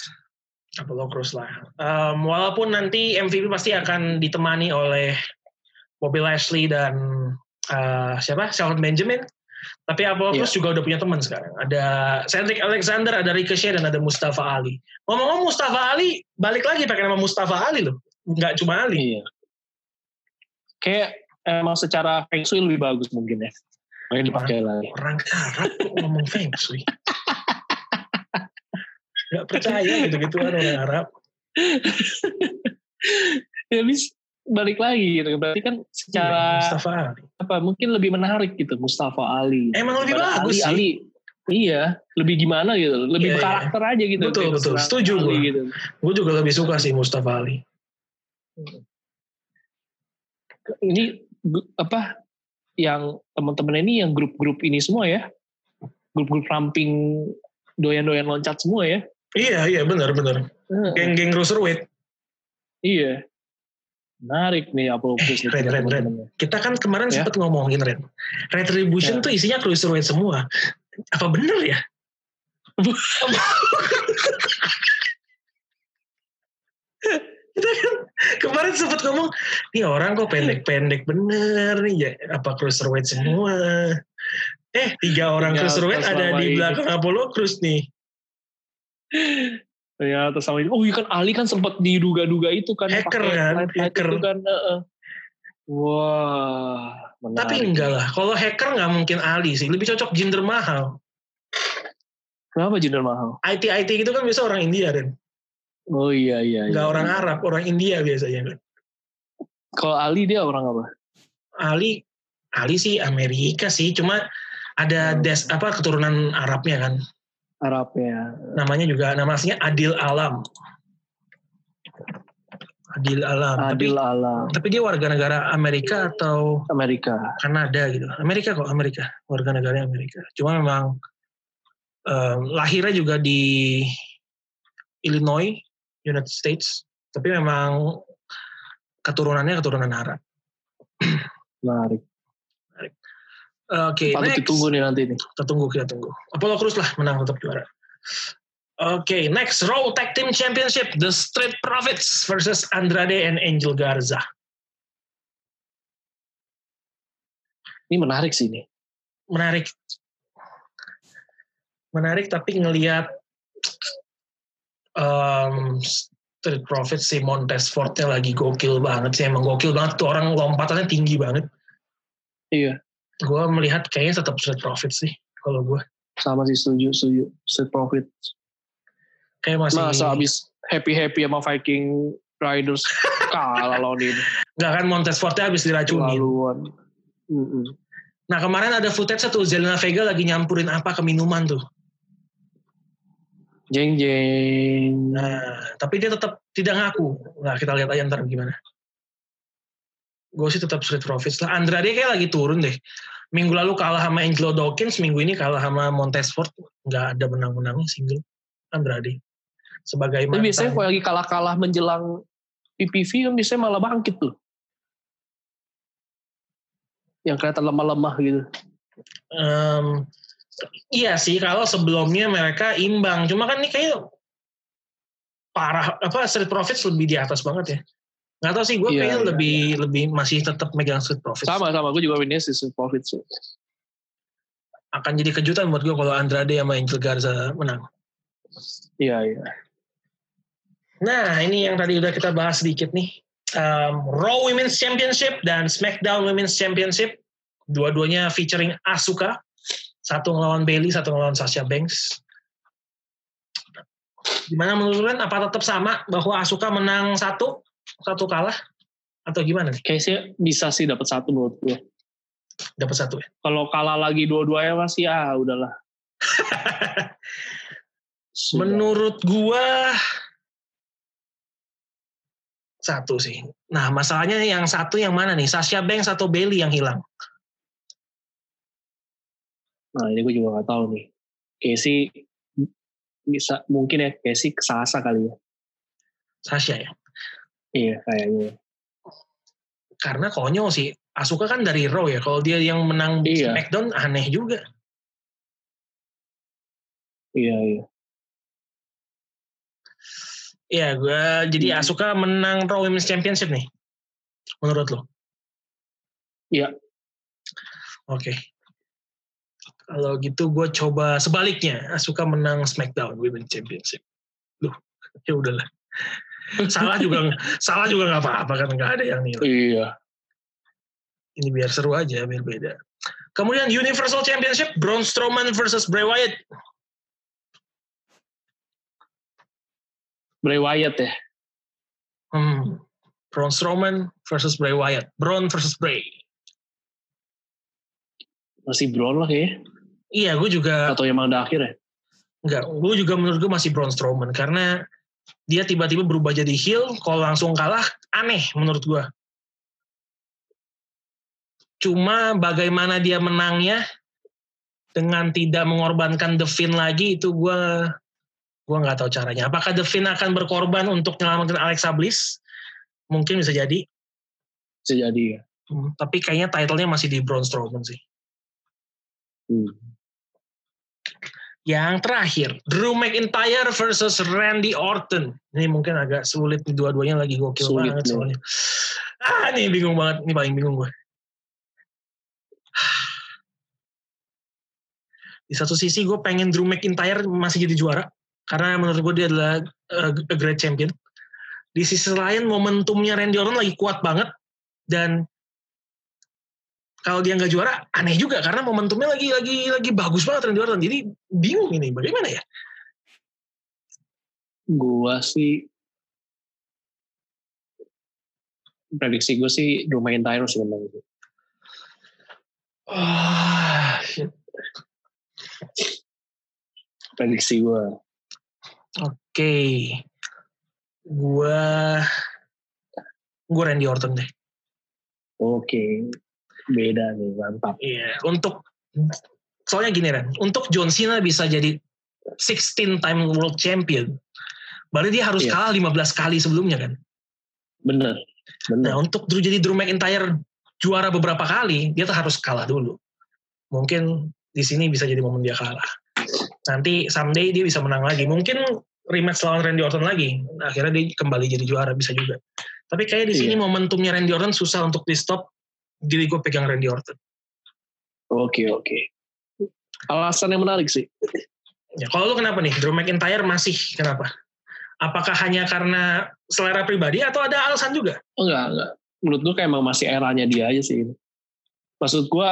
Apollo Crews lah. Um, walaupun nanti MVP pasti akan ditemani oleh Bobby Lashley dan uh, siapa? Shelton Benjamin. Tapi Apollo Iya. Crews juga udah punya teman sekarang. Ada Cedric Alexander, ada Ricochet, dan ada Mustafa Ali. Ngomong-ngomong Mustafa Ali, balik lagi pakai nama Mustafa Ali loh. Nggak cuma Ali. Iya. Kayak emang secara feng shui lebih bagus mungkin ya. Makanya dipakai lagi. Orang Arab ngomong feng shui. Nggak percaya gitu-gitu orang Arab. Ya bis balik lagi gitu. Berarti kan Iya, secara Mustafa Ali. apa mungkin lebih menarik gitu Mustafa Ali. Emang lebih Daripada bagus Ali, sih. Ali iya, lebih gimana gitu, lebih Iya, iya. karakter aja gitu. Betul, betul. Setuju gua. gitu. Gue juga lebih suka sih Mustafa Ali. Ini apa yang teman-teman ini yang grup-grup ini semua ya. Grup-grup ramping doyan-doyan loncat semua ya. Iya, iya benar benar. Geng-geng cruiserweight. Iya. Menarik nih Apollo Crews. Ren, Ren, Ren. Kita kan kemarin Ya. sempat ngomongin Ren. Retribution Ya. tuh isinya cruiserweight semua. Apa bener ya? Kita kan kemarin sempat ngomong, nih orang kok pendek-pendek bener nih ya, apa cruiserweight semua. Eh, tiga orang Tiga cruiserweight ada di ini. belakang Apollo Crews nih. Ternyata sama ini. Oh iya kan Ali kan sempat diduga-duga itu kan. Hacker kan, hacker. Itu kan. heeh. Wah. Menarik. Tapi enggak lah, kalau hacker nggak mungkin Ali sih, lebih cocok Jinder Mahal. Kenapa Jinder mahal? IT-IT gitu kan biasa orang India, Ren. Oh iya iya. Nggak iya. orang Arab, orang India biasanya. Ren. Kalau Ali dia orang apa? Ali, Ali sih Amerika sih, cuma ada Hmm. des apa keturunan Arabnya kan. Arabnya. Namanya juga nama aslinya Adil Alam. Adil Alam. Adil Tapi Alam. tapi dia warga negara Amerika atau Amerika. Kanada gitu. Amerika kok Amerika, warga negara Amerika. Cuma memang em, lahirnya juga di Illinois, United States. Tapi memang keturunannya keturunan Arab. Menarik. Oke, Patut next. ditunggu nih nanti nih. Kita tunggu, kita tunggu. Apollo Crews lah menang tetap juara. Oke, next Raw Tag Team Championship, The Street Profits versus Andrade and Angel Garza. Ini menarik sih ini. Menarik. Menarik tapi ngelihat um, Street Profits si Montez Ford-nya lagi gokil banget sih. Emang gokil banget tuh orang lompatannya tinggi banget. Iya. Gue melihat kayaknya tetap Street Profits sih kalau gue. Sama sih setuju, setuju. Street Profit. Kayak masih Masa abis happy-happy sama Viking Riders kalah lawan ini. nggak kan Montez Ford-nya habis diracunin. Laluan. Mm-mm. Nah kemarin ada footage satu Zelina Vega lagi nyampurin apa ke minuman tuh. Jeng jeng. Nah, tapi dia tetap tidak ngaku. Nah, kita lihat aja ntar gimana. Gue sih tetap Street Profits lah. Andrade kayak lagi turun deh. Minggu lalu kalah sama Angelo Dawkins, minggu ini kalah sama Montesford. Nggak ada menang-menangnya single. Andrade. Sebagai Tapi biasanya kalau lagi kalah-kalah menjelang PPV kan biasanya malah bangkit tuh. Yang kelihatan lemah-lemah gitu. Um, iya sih, kalau sebelumnya mereka imbang. Cuma kan ini kayak parah apa Street Profits lebih di atas banget ya. Nggak tahu sih, gue Iya, kayaknya iya, lebih lebih masih tetap megang Street Profits. Sama sama gue juga winnya sih Street Profits. Akan jadi kejutan buat gue kalau Andrade sama Angel Garza menang. Iya iya. Nah, ini yang tadi udah kita bahas sedikit nih. Um, Raw Women's Championship dan SmackDown Women's Championship. Dua-duanya featuring Asuka. Satu ngelawan Bailey, satu ngelawan Sasha Banks. Gimana menurut kalian? Apa tetap sama bahwa Asuka menang satu, satu kalah? Atau gimana nih? Kayaknya bisa sih dapat satu menurut gue. Dapat satu ya? Kalau kalah lagi dua-duanya masih ah udahlah. Menurut gua satu sih. Nah, masalahnya yang satu yang mana nih? Sasha Banks atau Bailey yang hilang? Nah ini gue juga nggak tahu nih. Casey bisa mungkin ya Casey kesasa kali ya. Sasha ya. Iya kayaknya. Karena konyol sih. Asuka kan dari Raw ya. Kalau dia yang menang Iya. SmackDown aneh juga. Iya iya. Iya, gue jadi Hmm. Asuka menang Raw Women's Championship nih. Menurut lo? Iya. Oke. Kalau gitu gue coba sebaliknya. Asuka menang SmackDown Women's Championship. Loh, ya udahlah. Salah juga salah juga nggak apa-apa kan nggak ada yang nilai. Iya. Ini biar seru aja, biar beda. Kemudian Universal Championship Braun Strowman versus Bray Wyatt. Bray Wyatt ya. Hmm. Braun Strowman versus Bray Wyatt. Braun versus Bray. Masih Braun lah kayaknya. Iya, gue juga Atau yang ada akhir ya. Enggak, gue juga menurut gue masih Braun Strowman karena dia tiba-tiba berubah jadi heel, kalau langsung kalah aneh menurut gue. Cuma bagaimana dia menangnya dengan tidak mengorbankan The Finn lagi itu gue gue nggak tahu caranya. Apakah The Finn akan berkorban untuk menyelamatkan Alexa Bliss? Mungkin bisa jadi. Bisa jadi ya. Hmm, tapi kayaknya title-nya masih di Braun Strowman sih. Hmm. Yang terakhir, Drew McIntyre versus Randy Orton. Ini mungkin agak sulit, nih, dua-duanya lagi gokil Sulit banget nih. soalnya. Ah, ini bingung banget, ini paling bingung gue. Di satu sisi gue pengen Drew McIntyre masih jadi juara, karena menurut gue dia adalah uh, a great champion. Di sisi lain, momentumnya Randy Orton lagi kuat banget, dan kalau dia nggak juara aneh juga karena momentumnya lagi lagi lagi bagus banget Randy Orton jadi bingung ini bagaimana ya Gua sih prediksi gue sih sih menang. ah shit. Prediksi gue. oke gua gua Randy Orton deh Oke. Beda nih, mantap. iya untuk soalnya gini Ren untuk John Cena bisa jadi 16 time world champion berarti dia harus Iya. kalah 15 kali sebelumnya kan Bener. Bener. Nah untuk Drew jadi Drew McIntyre juara beberapa kali, dia tuh harus kalah dulu. Mungkin di sini bisa jadi momen dia kalah. Nanti someday dia bisa menang lagi. Mungkin rematch lawan Randy Orton lagi. Akhirnya dia kembali jadi juara bisa juga. Tapi kayak di sini Iya. momentumnya Randy Orton susah untuk di stop. Jadi gue pegang Randy Orton. Oke, oke. Alasan yang menarik sih. Ya, kalau lu kenapa nih? Drew McIntyre masih kenapa? Apakah hanya karena selera pribadi atau ada alasan juga? Enggak, enggak. Menurut gue kayak emang masih eranya dia aja sih. Maksud gue,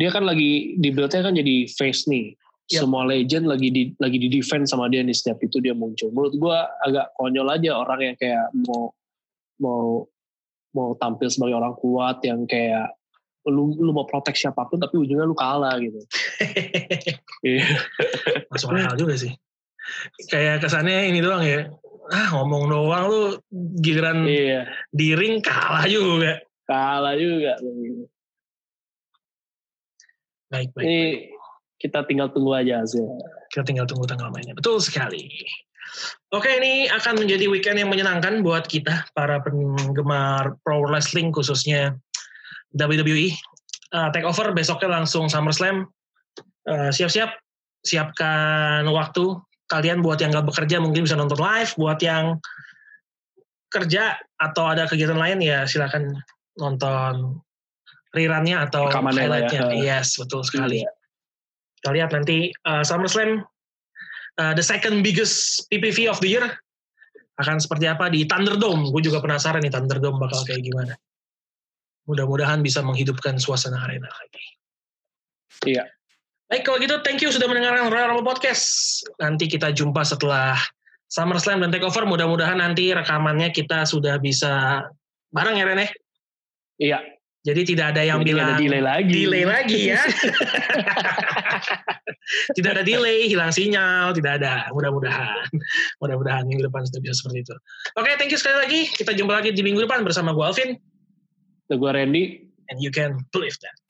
dia kan lagi, di build-nya kan jadi face nih. Yap. Semua legend lagi di lagi di defense sama dia nih setiap itu dia muncul. Menurut gue agak konyol aja orang yang kayak mau mau mau tampil sebagai orang kuat yang kayak lu lu mau protek siapa pun tapi ujungnya lu kalah gitu. Iya. Masuk akal juga sih. kayak kesannya ini doang ya. Ah ngomong doang lu giliran Iya, di ring kalah juga. kalah juga. Baik, baik. Ini kita tinggal tunggu aja hasilnya. Kita tinggal tunggu tanggal mainnya. Betul sekali. Oke, ini akan menjadi weekend yang menyenangkan buat kita, para penggemar pro wrestling, khususnya WWE. Uh, take over, besoknya langsung SummerSlam. Uh, siap-siap, siapkan waktu. Kalian buat yang nggak bekerja mungkin bisa nonton live. Buat yang kerja atau ada kegiatan lain ya silakan nonton rerunnya atau ya. highlightnya. Yes, betul sekali. Iya. Kita lihat nanti uh, SummerSlam uh, the second biggest PPV of the year akan seperti apa di Thunderdome. Gue juga penasaran nih Thunderdome bakal kayak gimana. Mudah-mudahan bisa menghidupkan suasana arena lagi. Iya. Baik, kalau gitu thank you sudah mendengarkan Royal Rumble Podcast. Nanti kita jumpa setelah SummerSlam dan Takeover. Mudah-mudahan nanti rekamannya kita sudah bisa bareng ya Ren ya? Iya. Jadi tidak ada yang Jadi bilang ada delay lagi. delay lagi ya. tidak ada delay, hilang sinyal, tidak ada. Mudah-mudahan. Mudah-mudahan minggu depan sudah bisa seperti itu. Oke, thank you sekali lagi. Kita jumpa lagi di minggu depan bersama gue Alvin. Gue Randy. And you can believe that.